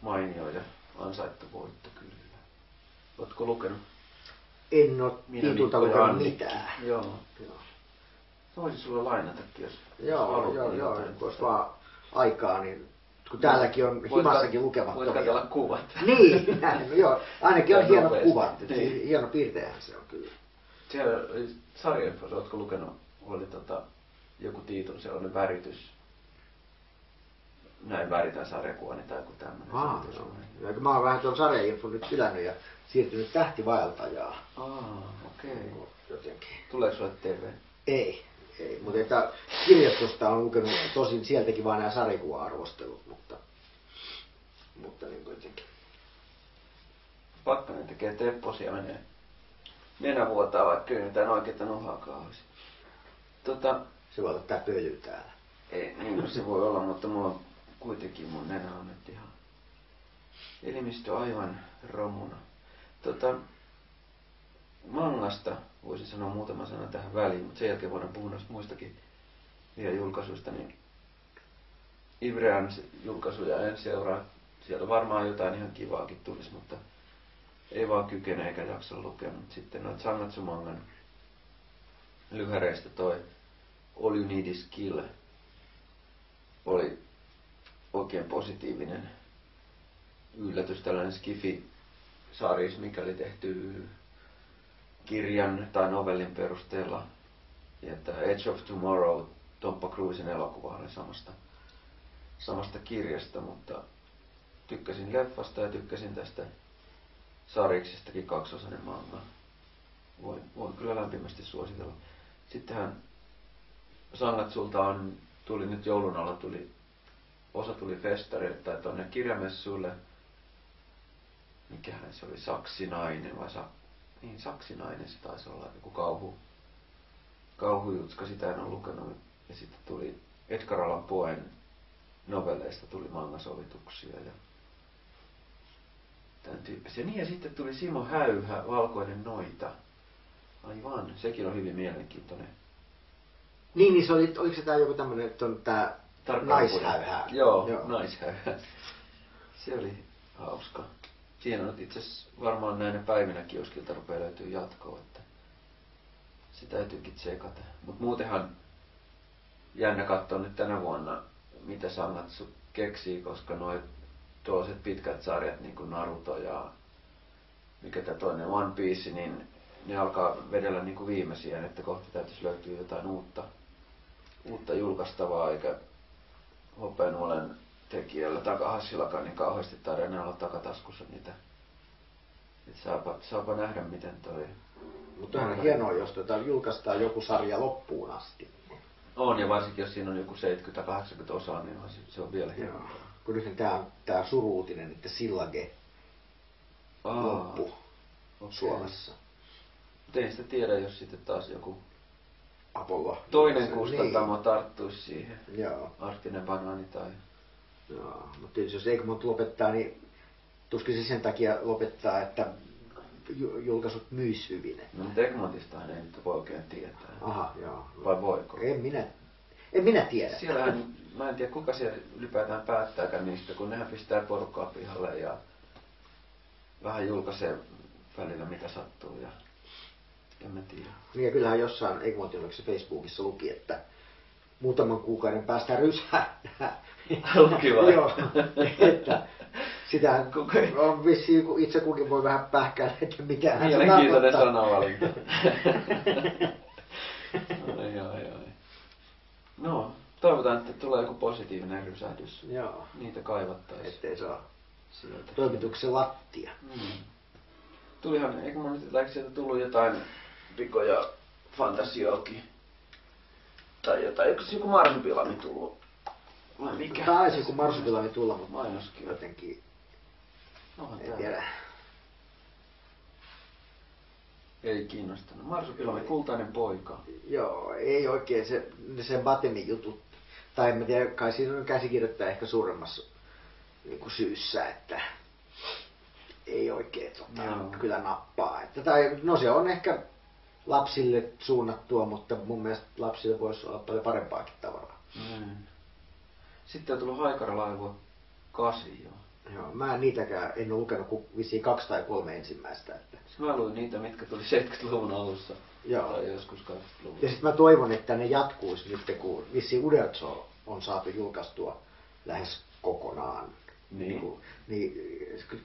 mainio ja ansaittu voitto kyllä. Ootko lukenut? en ole Tiitulta lukenut mitään. Joo. Joo, voisin sulle lainatakin, jos joo, joo, joo kun olisi vaan aikaa, niin kun täälläkin on Voit himassakin lukemattomia. Voit katsella kuvat. Niin, näin, no joo. Ainakin on hienot nopeasti. kuvat. Niin. Hieno piirteähän se on kyllä. Siellä oli sarjainfossa, ootko lukenut, oli tota, joku Tiitun sellainen väritys. Näin väritän sarjakuoni tai joku tämmöinen. Aa. Ja kun mä oon vähän tuon sarjainfon nyt pilännyt ja siirtynyt tähtivaeltajaa Aa, okei. jotenkin. Tuleeko sulle TV? Ei, ei. Mutta että kirjastosta on lukenut tosin sieltäkin vaan nämä sarjakuva-arvostelut, mutta, mutta niin kuitenkin. Pakkanen tekee tepposia menee. Nenä vuotaa, vaikka ei mitään oikeita nuhakaan olisi. Tota, Se voi olla tää pöly täällä. Ei, niin se voi olla, mutta mulla on kuitenkin mun nenä on nyt ihan elimistö aivan romuna. Tota, mangasta voisin sanoa muutama sana tähän väliin, mutta sen jälkeen voidaan puhua noista muistakin ja julkaisuista, niin Ivrean julkaisuja en seuraa. Sieltä varmaan jotain ihan kivaakin tulisi, mutta ei vaan kykene eikä jaksa lukea. Mutta sitten noita Sangatsumangan lyhäreistä toi All You Need Is Kill oli oikein positiivinen yllätys, tällainen skifi-sarjis, mikä oli tehty kirjan tai novellin perusteella. Ja että Edge of Tomorrow, Tompa Cruisen elokuva oli samasta, samasta kirjasta, mutta tykkäsin leffasta ja tykkäsin tästä sariksestakin kaksosainen manga. Voin, voin kyllä lämpimästi suositella. Sittenhän Sangatsulta on, tuli nyt joulun alla, tuli, osa tuli festarille tai tonne kirjamessuille. Mikähän se oli, Saksinainen vai Sa, niin Saksinainen se taisi olla, joku kauhu, kauhujutska, sitä en ole lukenut. Ja sitten tuli Edgar Allan Poen novelleista tuli mangasovituksia ja tämän tyyppisiä. Niin ja sitten tuli Simo Häyhä, Valkoinen noita. Aivan, sekin on hyvin mielenkiintoinen. Niin, niin se oli, oliko se tää joku tämmönen, että on tää naishäyhä? Joo, Joo. naishäyhä. Se oli hauska. Siinä on itse asiassa varmaan näinä päivinä kioskilta rupeaa löytyy jatkoa, että se täytyykin tsekata. Mutta muutenhan jännä katsoa nyt tänä vuonna, mitä Sangatsu keksii, koska noin tuollaiset pitkät sarjat, niin kuin Naruto ja mikä tämä toinen One Piece, niin ne alkaa vedellä niin kuin viimeisiä, että kohta täytyisi löytyä jotain uutta, uutta julkaistavaa, eikä olen tekijällä takahassillakaan niin kauheasti tarina olla takataskussa niitä. Et saapa, saapa nähdä, miten toi... Mutta on hienoa, jos tota julkaistaan joku sarja loppuun asti. On, ja varsinkin jos siinä on joku 70-80 osaa, niin se on vielä hienoa kun nyt tämä, tämä suruutinen, että Sillage Aa, loppu okay. Suomessa. Mutta ei sitä tiedä, jos sitten taas joku Apollo. toinen kustantamo niin. tarttuisi siihen. Joo. Arktinen banaani tai... Joo, mutta tietysti jos Egmont lopettaa, niin tuskin se sen takia lopettaa, että julkaisut myis hyvin. No, mutta Egmontistahan ei nyt voi oikein tietää. Aha, joo. Vai voiko? En minä, en minä tiedä. Siellähän mä en tiedä kuka siellä ylipäätään päättääkään niistä, kun nehän pistää porukkaa pihalle ja vähän julkaisee välillä mitä sattuu ja en mä tiedä. Niin ja kyllähän jossain Egmontin Facebookissa luki, että muutaman kuukauden päästä rysähtää. Luki vai? Joo, että sitä on vissiin itse kukin voi vähän pähkäillä, että mitä hän Mielenkiintoinen sanavalinta. ai, ai, ai. No, Toivotaan, että tulee joku positiivinen rysähdys. Joo. Niitä kaivattaisiin. Ettei saa sieltä. toimituksen lattia. Mm. Tulihan, eikö mun nyt sieltä tullut jotain pikoja fantasioakin? Tai jotain, eikö joku marsupilami tullut? Vai mikä? Taisi joku marsupilami tulla, mutta mainoskin jotenkin... No, en tiedä. Ei kiinnostanut. Marsupilami, kultainen poika. Joo, ei oikein se, se Batemin jutut tai en tiedä, kai siinä on käsikirjoittaja ehkä suuremmassa niin kuin syyssä, että ei oikein tota, no. kyllä nappaa. Että, tai, no se on ehkä lapsille suunnattua, mutta mun mielestä lapsille voisi olla paljon parempaakin tavaraa. Mm. Sitten on tullut Haikaralaivua kasi jo. Joo, mä en niitäkään, en ole lukenut kuin vissiin kaksi tai kolme ensimmäistä. Että... Mä luin niitä, mitkä tuli 70-luvun alussa. Joo. Tai joskus 80-luvulla. Ja sitten mä toivon, että ne jatkuisi nyt, kun vissiin Uderzo on saatu julkaistua lähes kokonaan. Niin. niin kun, niin,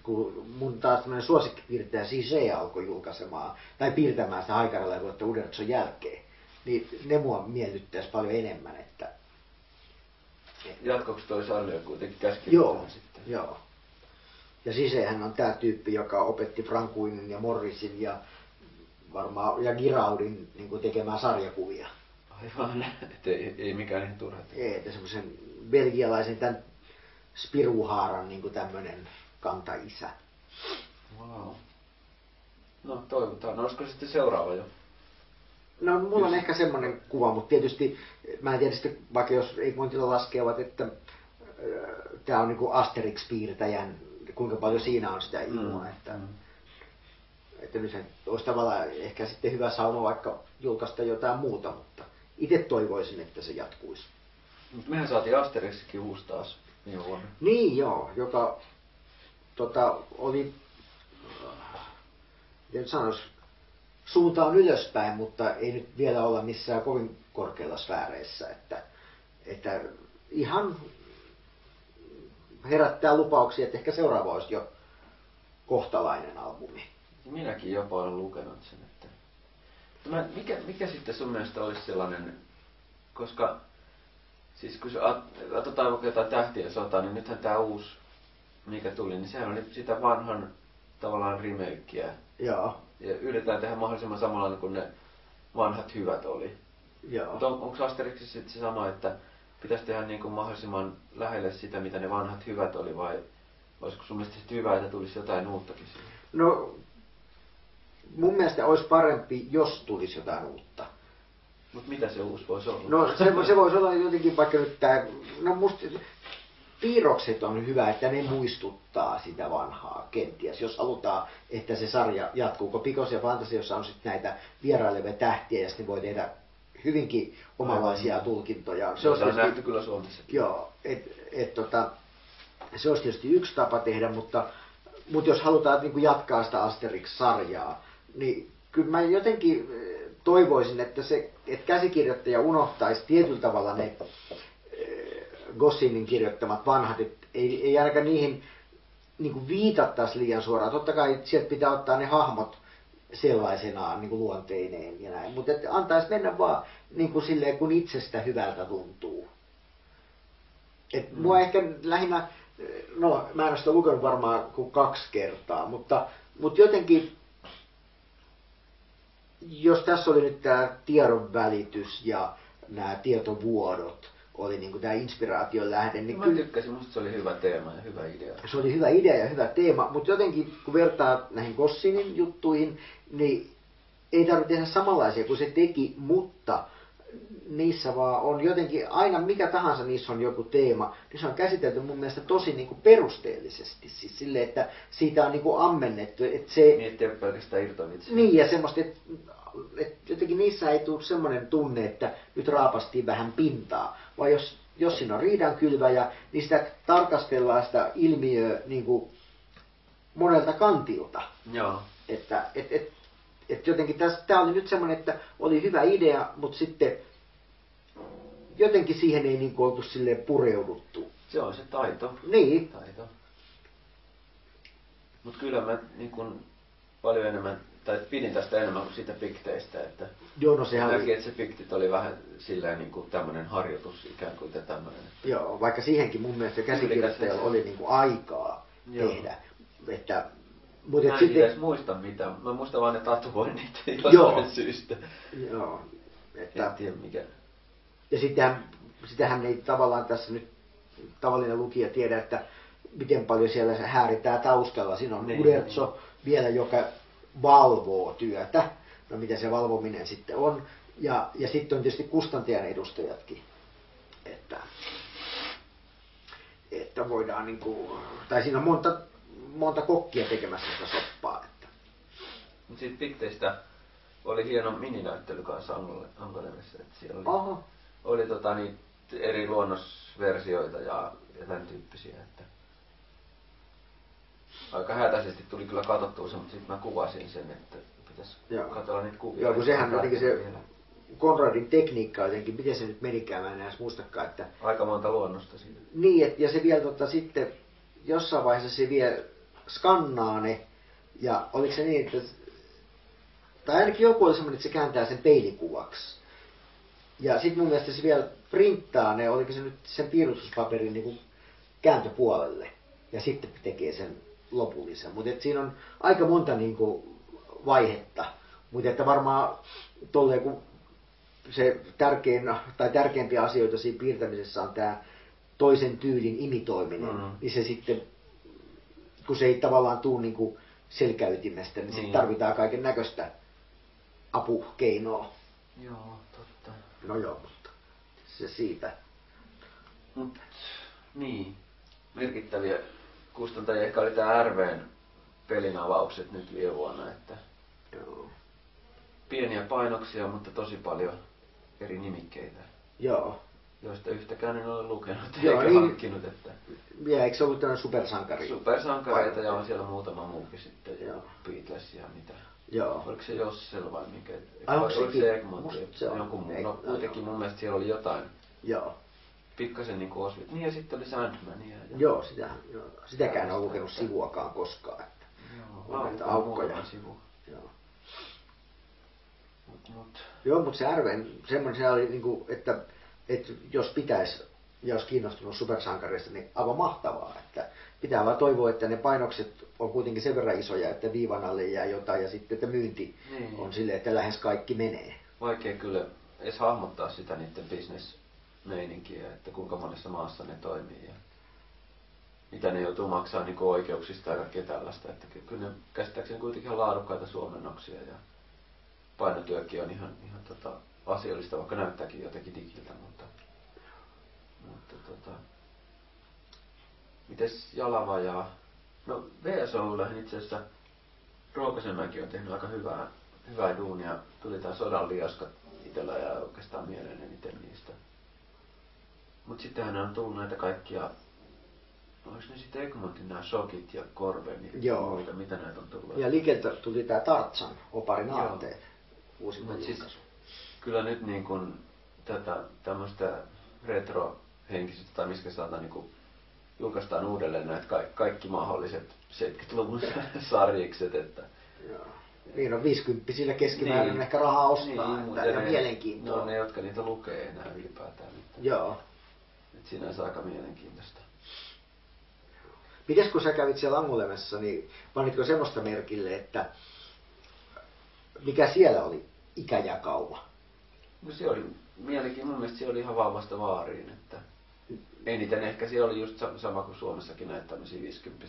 kun mun taas tämmöinen suosikkipiirtäjä Sisei alkoi julkaisemaan, tai piirtämään sitä haikaralla vuotta Udertson jälkeen, niin ne mua miellyttäisi paljon enemmän, että... Jatkoksi toi sarja kuitenkin käski Joo, sitten. joo. Ja Sisehän on tämä tyyppi, joka opetti Frankuinin ja Morrisin ja varmaan ja Giraudin niin tekemään sarjakuvia. Aivan, että ei, ei mikään ihan turha. Ei, että semmoisen belgialaisen tämän Spiruhaaran niin tämmöinen kanta-isä. Wow. No toivotaan. No, olisiko sitten seuraava jo? No mulla on ehkä semmoinen kuva, mutta tietysti mä en tiedä sitten, vaikka jos ei Montilla laskevat, että äh, tämä on niin Asterix-piirtäjän, kuinka paljon siinä on sitä ilmoa, mm. että mm että nyt olisi tavallaan ehkä sitten hyvä sauma vaikka julkaista jotain muuta, mutta itse toivoisin, että se jatkuisi. Mutta mehän saatiin Asterixkin uusi taas viime vuonna. Niin joo, joka tota, oli, miten sanoisi, suunta on ylöspäin, mutta ei nyt vielä olla missään kovin korkealla sfääreissä. Että, että ihan herättää lupauksia, että ehkä seuraava olisi jo kohtalainen albumi. Minäkin jopa olen lukenut sen. Että... Tämä, mikä, mikä sitten sun mielestä olisi sellainen, koska siis kun katsotaan vaikka jotain tähtien sotaa, niin nythän tämä uusi, mikä tuli, niin sehän oli sitä vanhan tavallaan remakeä. Joo. Ja yritetään tehdä mahdollisimman samanlainen kuin ne vanhat hyvät oli. Joo. Mutta on, onko Asterixissa sitten se sama, että pitäisi tehdä niin kuin mahdollisimman lähelle sitä, mitä ne vanhat hyvät oli, vai olisiko sun mielestä hyvä, että tulisi jotain uuttakin siihen? No, mun mielestä olisi parempi, jos tulisi jotain uutta. Mutta mitä se uusi voisi olla? No se, se voisi olla jotenkin vaikka nyt tämä, no musta piirrokset on hyvä, että ne muistuttaa sitä vanhaa kenties, jos halutaan, että se sarja jatkuu. Kun Pikos ja Fantasiossa on sitten näitä vierailevia tähtiä ja sitten voi tehdä hyvinkin omanlaisia tulkintoja. Se, on tietysti, nähty kyllä Suomessa. Joo, et, et, tota, se olisi tietysti yksi tapa tehdä, mutta, mutta jos halutaan niin jatkaa sitä Asterix-sarjaa, niin kyllä mä jotenkin eh, toivoisin, että, se, että käsikirjoittaja unohtaisi tietyllä tavalla ne Gossinin kirjoittamat vanhat, että ei, ei ainakaan niihin niin kuin viitattaisi liian suoraan. Totta kai sieltä pitää ottaa ne hahmot sellaisenaan niin kuin luonteineen ja näin, mutta että antaisi mennä vaan niin kuin silleen, kun itsestä hyvältä tuntuu. Et mm. Mua ehkä lähinnä, no mä en ole sitä lukenut varmaan kuin kaksi kertaa, mutta, mutta jotenkin jos tässä oli nyt tämä tiedonvälitys ja nämä tietovuodot, oli niin tämä inspiraation lähde. Niin Mä kyllä, tykkäsin, musta se oli hyvä teema ja hyvä idea. Se oli hyvä idea ja hyvä teema, mutta jotenkin kun vertaa näihin Gossinin juttuihin, niin ei tarvitse tehdä samanlaisia kuin se teki, mutta niissä vaan on jotenkin, aina mikä tahansa niissä on joku teema, niin se on käsitelty mun mielestä tosi niin kuin perusteellisesti. Siis sille, että siitä on niin kuin ammennettu. Että se, niin, ettei ole pelkästään irtovitsi. Niin, ja semmoista, että, että jotenkin niissä ei tule semmoinen tunne, että nyt raapastiin vähän pintaa. Vai jos, jos siinä on riidankylväjä, niin sitä tarkastellaan sitä ilmiöä niin kuin monelta kantilta. Joo. Että et, et, et jotenkin tämä oli nyt semmoinen, että oli hyvä idea, mutta sitten jotenkin siihen ei niin oltu silleen pureuduttu. Se on se taito. Niin. Taito. Mutta kyllä mä niin kun, paljon enemmän, tai pidin tästä enemmän kuin siitä fikteistä, että Joo, no sehän näki, että se fiktit oli vähän silleen niin kuin tämmöinen harjoitus ikään kuin tämmöinen. Joo, vaikka siihenkin mun mielestä käsikirjoittajalla oli niin kuin aikaa Joo. tehdä. Että, mutta mä en sitten... edes muista mitään. Mä muistan vaan ne tatuoinnit jostain syystä. Joo. Että... En tiedä mikä ja sitähän, sitähän ei tavallaan tässä nyt tavallinen lukija tiedä, että miten paljon siellä se hääritää taustalla. Siinä on niin, Uderzo niin. vielä, joka valvoo työtä. No mitä se valvominen sitten on. Ja, ja sitten on tietysti kustantajan edustajatkin. Että, että voidaan niin kuin, tai siinä on monta, monta kokkia tekemässä sitä soppaa. Että. Sitten Pikteistä oli hieno mininäyttely kanssa Angolemissa. Siellä oli Aha oli tota, niin, eri luonnosversioita ja, ja tämän tyyppisiä. Että aika hätäisesti tuli kyllä katsottua se, mutta sitten mä kuvasin sen, että pitäisi katsella niitä kuvia. Joo, kun sehän jotenkin se Konradin tekniikka jotenkin, miten se nyt menikään, mä en edes muistakaan, että... Aika monta luonnosta siinä. Niin, et, ja se vielä tota, sitten jossain vaiheessa se vielä skannaa ne, ja oliko se niin, että... Tai ainakin joku oli semmoinen, että se kääntää sen peilikuvaksi. Ja sitten mun mielestä se vielä printtaa ne, oliko se nyt sen piirustuspaperin niin kuin kääntöpuolelle. Ja sitten tekee sen lopullisen. Mutta siinä on aika monta niin kuin, vaihetta. Mutta että varmaan tolleen kun se tärkein, tai tärkeimpiä asioita siinä piirtämisessä on tämä toisen tyylin imitoiminen, mm-hmm. niin se sitten, kun se ei tavallaan tuu niin kuin selkäytimestä, niin, sitten tarvitaan kaiken näköistä apukeinoa. Joo. No joo, mutta se siitä. Mut, niin, merkittäviä kustantajia ehkä oli tämä RVn pelin avaukset nyt viime vuonna, että joo. pieniä painoksia, mutta tosi paljon eri nimikkeitä, Joo. joista yhtäkään en ole lukenut Joo, eikä niin- hankkinut. Että Ja eikö se ollut tämmöinen supersankari? supersankareita ja on siellä muutama muukin sitten. Joo. Beatles ja mitä. Joo. Oliko se Jossel vai mikä? Ai, onko oliko sekin? se Egmont? Se on. Ei- No kuitenkin mun mielestä siellä oli jotain Joo. Pikkasen niin osvit. Niin ja sitten oli Sandmania. Ja... Joo, sitä, joo. sitäkään en lukenut sivuakaan koskaan. Että. Joo, On näitä aukkoja. sivu. Joo. Mut, mut. Joo, mutta se Arven, semmoinen se oli, niinku, että, että jos pitäisi ja olisi kiinnostunut supersankareista, niin aivan mahtavaa. Että pitää vaan toivoa, että ne painokset on kuitenkin sen verran isoja, että viivan alle jää jotain ja sitten että myynti Niin. on silleen, että lähes kaikki menee. Vaikea kyllä edes hahmottaa sitä niiden bisnesmeininkiä, että kuinka monessa maassa ne toimii ja mitä ne joutuu maksaa niin oikeuksista ja kaikkea tällaista. Että ky- kyllä ne käsittääkseni kuitenkin on laadukkaita suomennoksia ja painotyökin on ihan, ihan tota, asiallista, vaikka näyttääkin jotenkin digiltä, mutta, mutta tota, mites Jalava ja no VSOlla itse asiassa Ruokasenmäki on tehnyt aika hyvää, hyvää duunia. Tuli tää sodan liaskat itellä ja oikeastaan mieleen eniten niistä. Mut sittenhän on tullut näitä kaikkia, olis ne sitten Egmontin nämä Shokit ja Corbenit ja Joo. muita, mitä näitä on tullut. Ja liikeltä tuli tämä Tartsan, oparin Joo. aarteet, uusi Mut siis, kyllä nyt niin kun tätä tämmöistä retrohenkisyyttä tai miskä sanotaan niin kun julkaistaan uudelleen näitä kaikki, kaikki mahdolliset 70-luvun sarjikset, että Joo. Niin on 50 keskimäärin Niin. ehkä rahaa ostaa, Niin, että mutta ja ne- mielenkiintoa. Ne on ne, jotka niitä lukee enää ylipäätään. Joo. Että sinänsä aika mielenkiintoista. Mites kun sä kävit siellä Angolemessa, niin panitko semmoista merkille, että mikä siellä oli ikäjakauma? No se oli mielenkiintoista. Mun mielestä se oli ihan vahvasta vaariin. Että eniten ehkä siellä oli just sa- sama kuin Suomessakin näitä tämmöisiä 50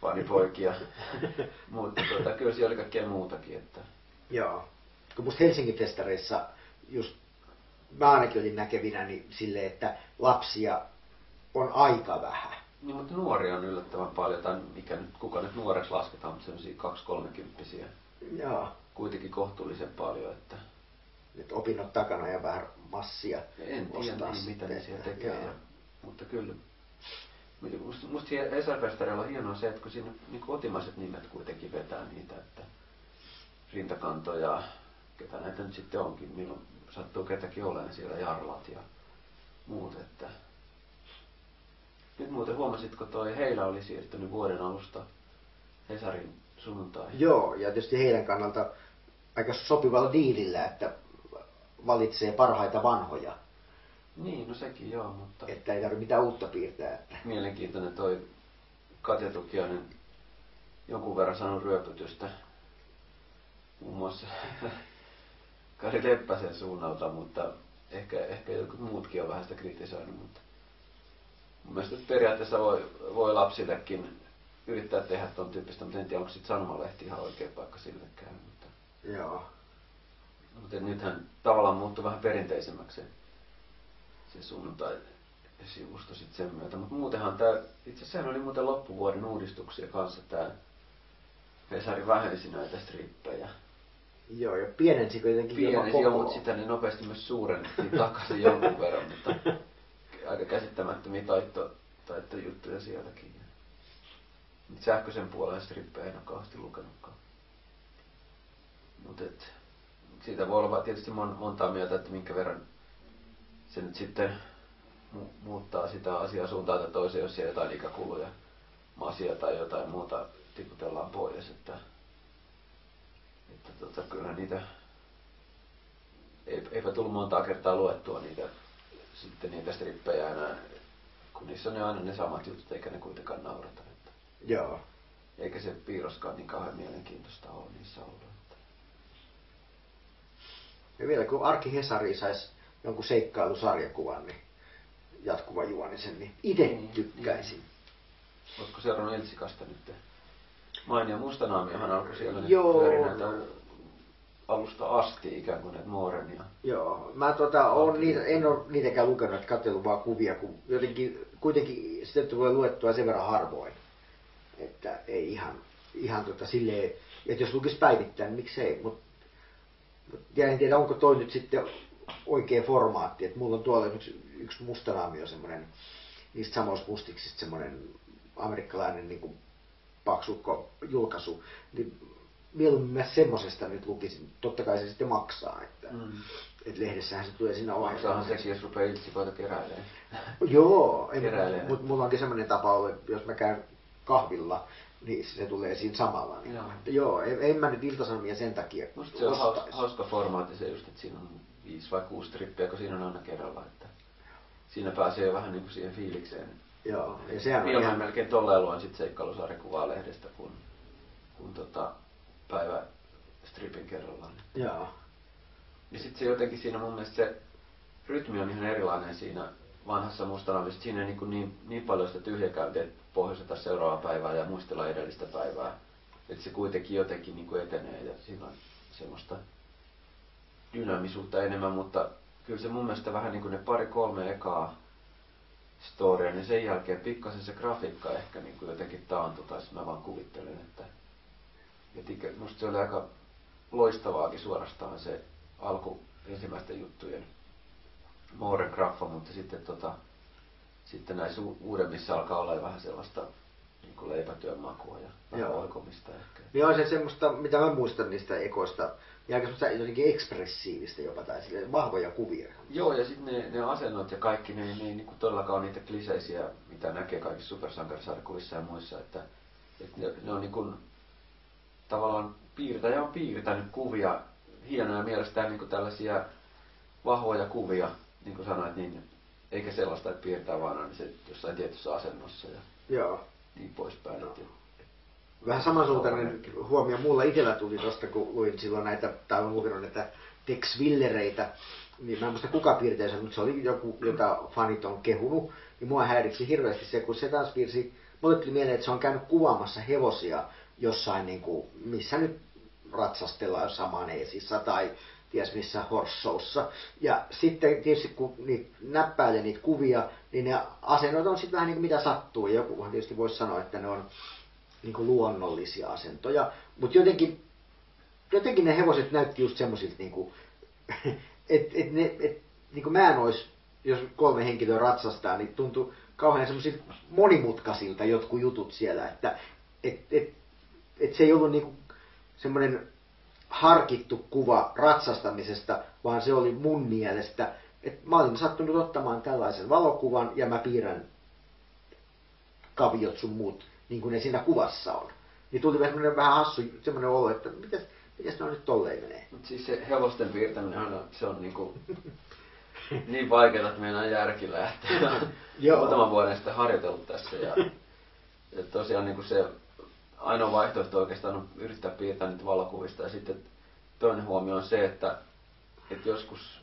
fanipoikia. Mutta tota, kyllä siellä oli kaikkea muutakin. Että, Joo. Kun musta Helsingin festareissa just mä ainakin olin näkevinä niin silleen, että lapsia on aika vähän. niin, mutta nuoria on yllättävän paljon. Tai mikä nyt, kuka nyt nuoreksi lasketaan, mutta semmoisia 2-30 Joo. kuitenkin kohtuullisen paljon. Että Nyt opinnot takana ja vähän massia. En tiedä niin, mitä ne siellä tekee. Ja, mutta kyllä. Musta, musta siellä Esarfestarilla on hienoa se, että kun siinä niin kotimaiset nimet kuitenkin vetää niitä, että rintakanto ja ketä näitä nyt sitten onkin, milloin sattuu ketäkin olemaan siellä jarlat ja muut, että nyt muuten huomasitko toi Heillä oli siirtynyt vuoden alusta Hesarin sunnuntai. Joo, ja tietysti heidän kannalta aika sopivalla diilillä, että valitsee parhaita vanhoja, Niin, no sekin joo, mutta että ei tarvitse mitään uutta piirtää. Että. mielenkiintoinen toi Katja Tukiainen jonkun verran sanonut ryöpytystä. Muun muassa Kari Leppäsen suunnalta, mutta ehkä, ehkä jotkut muutkin on vähän sitä kritisoinut. Mutta mun mielestä periaatteessa voi, voi lapsillekin yrittää tehdä ton tyyppistä, mutta en tiedä, onko sitten sanomalehti ihan oikea paikka sillekään. Mutta, Joo. mutta nythän tavallaan muuttui vähän perinteisemmäksi se, se sivusto sitten sen myötä. Mutta muutenhan tämä, itse asiassa oli muuten loppuvuoden uudistuksia kanssa tämä Hesari vähensi näitä strippejä. Joo, ja pienensi kuitenkin jopa Pienesi jo, mutta sitä ne nopeasti myös suurennettiin takaisin jonkun verran, mutta aika käsittämättömiä taitto, taittojuttuja sieltäkin. Nyt sähköisen puolen strippejä en ole kauheasti lukenutkaan. Mutta siitä voi olla tietysti mon, montaa mieltä, että minkä verran se nyt sitten mu- muuttaa sitä asiaa suuntaan tai toiseen, jos siellä jotain ikäkuluja, masia tai jotain muuta tiputellaan pois. Että tota, kyllä niitä, ei, eipä tullut montaa kertaa luettua niitä, sitten niitä strippejä enää, kun niissä on ne aina ne samat jutut, eikä ne kuitenkaan naurata. Että, Joo. eikä se piirroskaan niin kauhean mielenkiintoista ole niissä ollut. Että. Ja vielä kun Arki Hesari saisi jonkun seikkailusarjakuvan, niin jatkuva juonisen, niin itse Niin, tykkäisin. Oletko seurannut Eltsikasta nyt? Mainio Mustanaamiohan alkoi siellä nyt Joo. Alusta asti ikään kuin näitä Mooren ja Joo, mä tota, on niitä, en ole niitäkään lukenut, että katsellut vaan kuvia, kun jotenkin kuitenkin sitä tulee luettua sen verran harvoin, että ei ihan, ihan tota silleen, että jos lukisi päivittäin, niin miksei, mutta mut, ja en tiedä, onko toi nyt sitten oikea formaatti. Et mulla on tuolla yksi, yksi mustanaamio semmoinen, niistä samoista mustiksista semmoinen amerikkalainen niin kuin paksukko julkaisu, niin mieluummin mä semmosesta nyt lukisin. Totta kai se sitten maksaa, että, mm. että lehdessähän se tulee siinä ohjelmaan. Maksaahan sekin, jos rupeaa itsikoita keräilemään. Joo, mutta mulla onkin semmoinen tapa ollut, että jos mä käyn kahvilla, niin se tulee siinä samalla. Niin joo, että joo en, en mä nyt iltasanomia sen takia Musta se on hauska, hauska formaatti se just, että siinä on viisi vai kuusi trippiä, kun siinä on aina kerralla. Että siinä pääsee vähän niin kuin siihen fiilikseen. Joo, ja sehän on ihan... melkein tolleen luen sit seikkailusaarikuvaa lehdestä, kun, kun tota, päivä stripin kerrallaan. Joo. Ja sitten se jotenkin siinä mun mielestä se rytmi on ihan erilainen siinä vanhassa mustanavissa. Siinä ei niin, niin, niin paljon sitä tyhjäkäyntiä, että pohjoiseta seuraavaa päivää ja muistella edellistä päivää. Että se kuitenkin jotenkin niin kuin etenee ja siinä on semmoista dynaamisuutta enemmän, mutta kyllä se mun mielestä vähän niin kuin ne pari kolme ekaa storya, niin sen jälkeen pikkasen se grafiikka ehkä niin kuin jotenkin taantui, tai mä vaan kuvittelen, että että musta se oli aika loistavaakin suorastaan se alku ensimmäisten juttujen Mooren graffa, mutta sitten, tota, sitten näissä uudemmissa alkaa olla vähän sellaista niin kuin leipätyön makua ja vähän oikomista ehkä. Niin on se semmoista, mitä mä muistan niistä ekoista, ja aika semmoista jotenkin ekspressiivistä jopa, tai sille, vahvoja kuvia. Joo, ja sitten ne, ne asennot ja kaikki, ne, ne ei niin kuin todellakaan ole niitä kliseisiä, mitä näkee kaikissa supersankarisarjakuvissa ja muissa, että, että ne, ne on niin kuin tavallaan piirtäjä on piirtänyt kuvia, hienoja mielestään niin kuin tällaisia vahvoja kuvia, niin kuin sanoit, niin eikä sellaista, että piirtää vaan aina se jossain tietyssä asennossa ja Joo. niin poispäin. Joo. Vähän samansuuntainen huomio mulla itsellä tuli tuosta, kun luin silloin näitä, tai olen lukenut näitä Tex Willereitä, niin mä en muista kuka piirtää sen, mutta se oli joku, jota fanit on kehunut, niin mua häiritsi hirveästi se, kun se taas piirsi, mulle tuli mieleen, että se on käynyt kuvaamassa hevosia jossain, niin kuin, missä nyt ratsastellaan jossain maneesissa tai ties missä horssoussa. Ja sitten tietysti kun niitä näppäilee niitä kuvia, niin ne asennot on sitten vähän niin kuin mitä sattuu. Ja joku tietysti voisi sanoa, että ne on niin kuin luonnollisia asentoja. Mutta jotenkin, jotenkin ne hevoset näytti just semmoisilta, niin että et ne, et, niin kuin mä en olisi, jos kolme henkilöä ratsastaa, niin tuntuu kauhean semmoisilta monimutkaisilta jotkut jutut siellä, että et, et, että se ei ollut niinku semmoinen harkittu kuva ratsastamisesta, vaan se oli mun mielestä, että mä olin sattunut ottamaan tällaisen valokuvan ja mä piirrän kaviot sun muut, niin kuin ne siinä kuvassa on. Niin tuli semmoinen vähän hassu semmoinen olo, että mitäs, mitäs ne on nyt tolleen menee. Mut siis se hevosten piirtäminen on, se on niinku niin vaikeaa, että meidän järki lähtee. Muutaman vuoden sitten harjoitellut tässä ja, ja tosiaan niin kuin se ainoa vaihtoehto oikeastaan on yrittää piirtää niitä valokuvista. Ja sitten toinen huomio on se, että, että joskus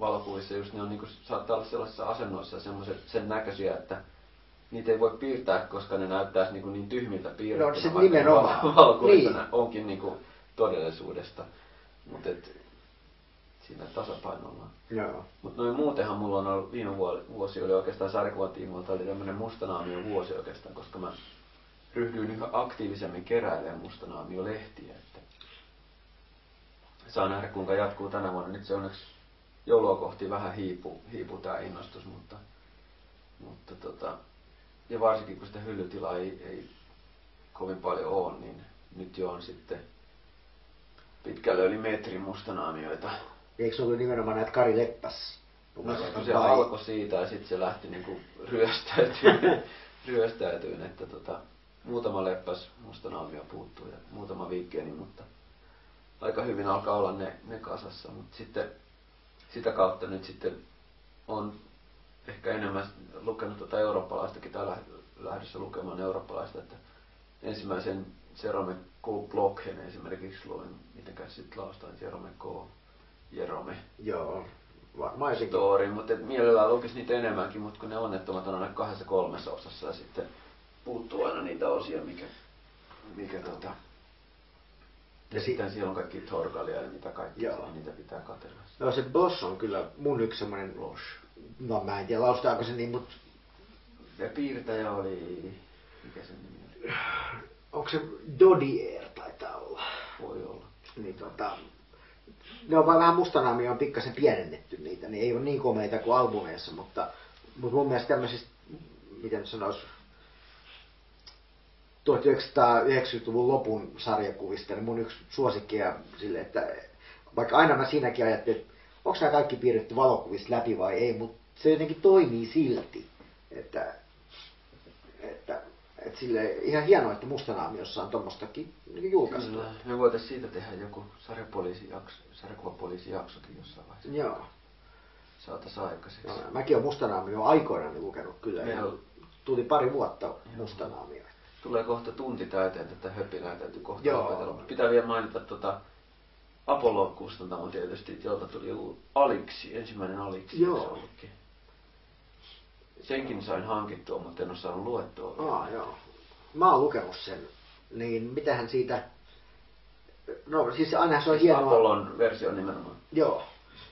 valokuvissa just ne on, niin kuin, saattaa olla sellaisissa asennoissa semmoiset sen näköisiä, että niitä ei voi piirtää, koska ne näyttäisi niin, kuin niin tyhmiltä piirrettynä. No se nimenomaan. Valokuvissa niin. onkin niin kuin todellisuudesta. Mutta siinä tasapainolla. Joo. Mutta noin muutenhan mulla on ollut, viime vuosi oli oikeastaan sarjakuvan tiimoilta, oli tämmöinen mustanaamio vuosi oikeastaan, koska mä ryhdyin yhä aktiivisemmin keräilemään mustanaamio-lehtiä. Että saa nähdä kuinka jatkuu tänä vuonna. Nyt se onneksi joulua kohti vähän hiipu, hiipu tämä innostus, mutta, mutta tota, ja varsinkin kun sitä hyllytilaa ei, ei kovin paljon ole, niin nyt jo on sitten pitkälle yli metrin mustanaamioita. Eikö se ollut nimenomaan näitä Kari Leppäs? No, se alkoi siitä ja sitten se lähti niinku ryöstäytymään, ryöstäytyyn, että tota, muutama leppäs mustanaamio puuttuu ja muutama viikkeeni, mutta aika hyvin alkaa olla ne, ne kasassa. Mutta sitten sitä kautta nyt sitten on ehkä enemmän lukenut tuota eurooppalaistakin tai lähdössä lukemaan eurooppalaista, että ensimmäisen Jerome K. Blockhen esimerkiksi luin, mitenkäs sitten laustaan Jerome K. Jerome. Joo, varmaan Story, mutta mielellään lukisi niitä enemmänkin, mutta kun ne onnettomat on aina kahdessa kolmessa osassa ja sitten puuttuu aina niitä osia, mikä, mikä tota, ja sitten siellä on kaikki torgalia ja mitä kaikki, Joo. niitä pitää katella. No se Boss on kyllä mun yksi semmoinen, Bosch. no mä en tiedä laustaako se niin, mutta... Ja piirtäjä oli, mikä sen nimi oli? Onko se Dodier taitaa olla? Voi olla. Niin tota, ne on vaan vähän mustanaamia on pikkasen pienennetty niitä, niin ei ole niin komeita kuin albumeissa, mutta, mutta mun mielestä tämmöisistä, miten sanois, 1990-luvun lopun sarjakuvista, niin mun yksi suosikkia sille, että vaikka aina mä siinäkin ajattelin, että onko nämä kaikki piirretty valokuvista läpi vai ei, mutta se jotenkin toimii silti. Että, että, että sille ihan hienoa, että Mustanaamiossa on tuommoistakin niin julkaistu. Kyllä. Me voitaisiin siitä tehdä joku sarjapoliisijakso, sarjakuvapoliisijaksokin jossain vaiheessa. Joo. Saataisiin aikaiseksi. Joo, mäkin olen Mustanaamio aikoinaan lukenut kyllä. Meillä tuli pari vuotta Mustanaamio. Tulee kohta tunti täyteen tätä höpinää, täytyy kohta Joo. lopetella. Mutta Pitää vielä mainita tota Apollo kustantamo tietysti, jolta tuli joku Aliksi, ensimmäinen Aliksi. Joo. se? Senkin sain hankittua, mutta en ole saanut luettua. vielä. Aa, joo. Mä oon lukenut sen. Niin mitähän siitä... No siis aina se on hienoa. Apollon versio nimenomaan. Joo.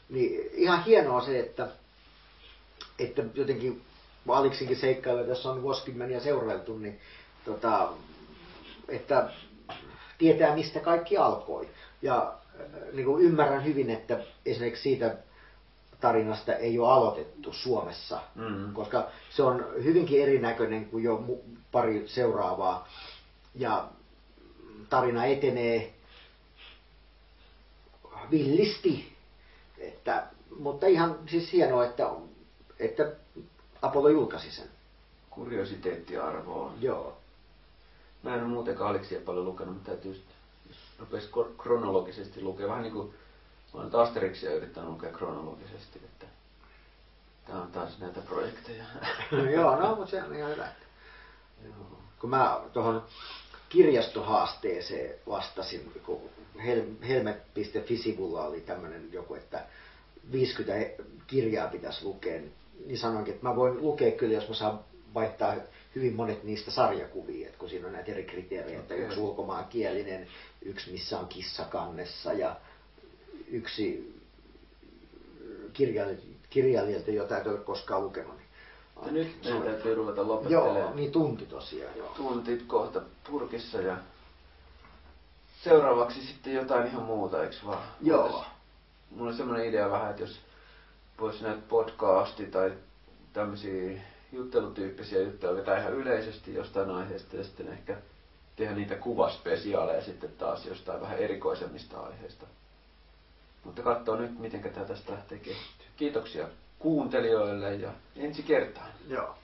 Niin ihan hienoa se, että, että jotenkin Aliksinkin seikkailu, tässä on vuosikymmeniä seurailtu, niin tota, että tietää mistä kaikki alkoi. Ja äh, niin kuin ymmärrän hyvin, että esimerkiksi siitä tarinasta ei ole aloitettu Suomessa, Mm. koska se on hyvinkin erinäköinen kuin jo pari seuraavaa. Ja tarina etenee villisti, että, mutta ihan siis hienoa, että, että Apollo julkaisi sen. Kuriositeettiarvo on. Joo. Mä en ole muutenkaan Aliksia paljon lukenut, mutta täytyy jos rupeisi kor- kronologisesti lukea. Vähän niin kuin olen Asterixia yrittänyt lukea kronologisesti, että tää on taas näitä projekteja. Joo, no, mutta se on ihan hyvä. Joo. Kun mä tuohon kirjastohaasteeseen vastasin, kun hel- helmet.fi-sivulla oli tämmöinen joku, että 50 kirjaa pitäisi lukea, niin sanoinkin, että mä voin lukea kyllä, jos mä saan vaihtaa hyvin monet niistä sarjakuvia, että kun siinä on näitä eri kriteerejä, että yksi ulkomaankielinen, yksi missä on kissa kannessa ja yksi kirjailija- kirjailijalta, jota et ole koskaan lukenut. Niin Ja nyt meidän täytyy ruveta Joo, lopettelemaan. niin tunti tosiaan, joo. Tunti kohta purkissa ja seuraavaksi sitten jotain ihan muuta, eikö vaan? Joo. Voitais- Mulla on semmoinen idea vähän, että jos voisi näitä podcasti tai tämmöisiä juttelutyyppisiä juttuja vetää ihan yleisesti jostain aiheesta ja sitten ehkä tehdä niitä kuvaspesiaaleja sitten taas jostain vähän erikoisemmista aiheista. Mutta katsoo nyt, miten tämä tästä lähtee kehittyä. Kiitoksia kuuntelijoille ja ensi kertaan. Joo.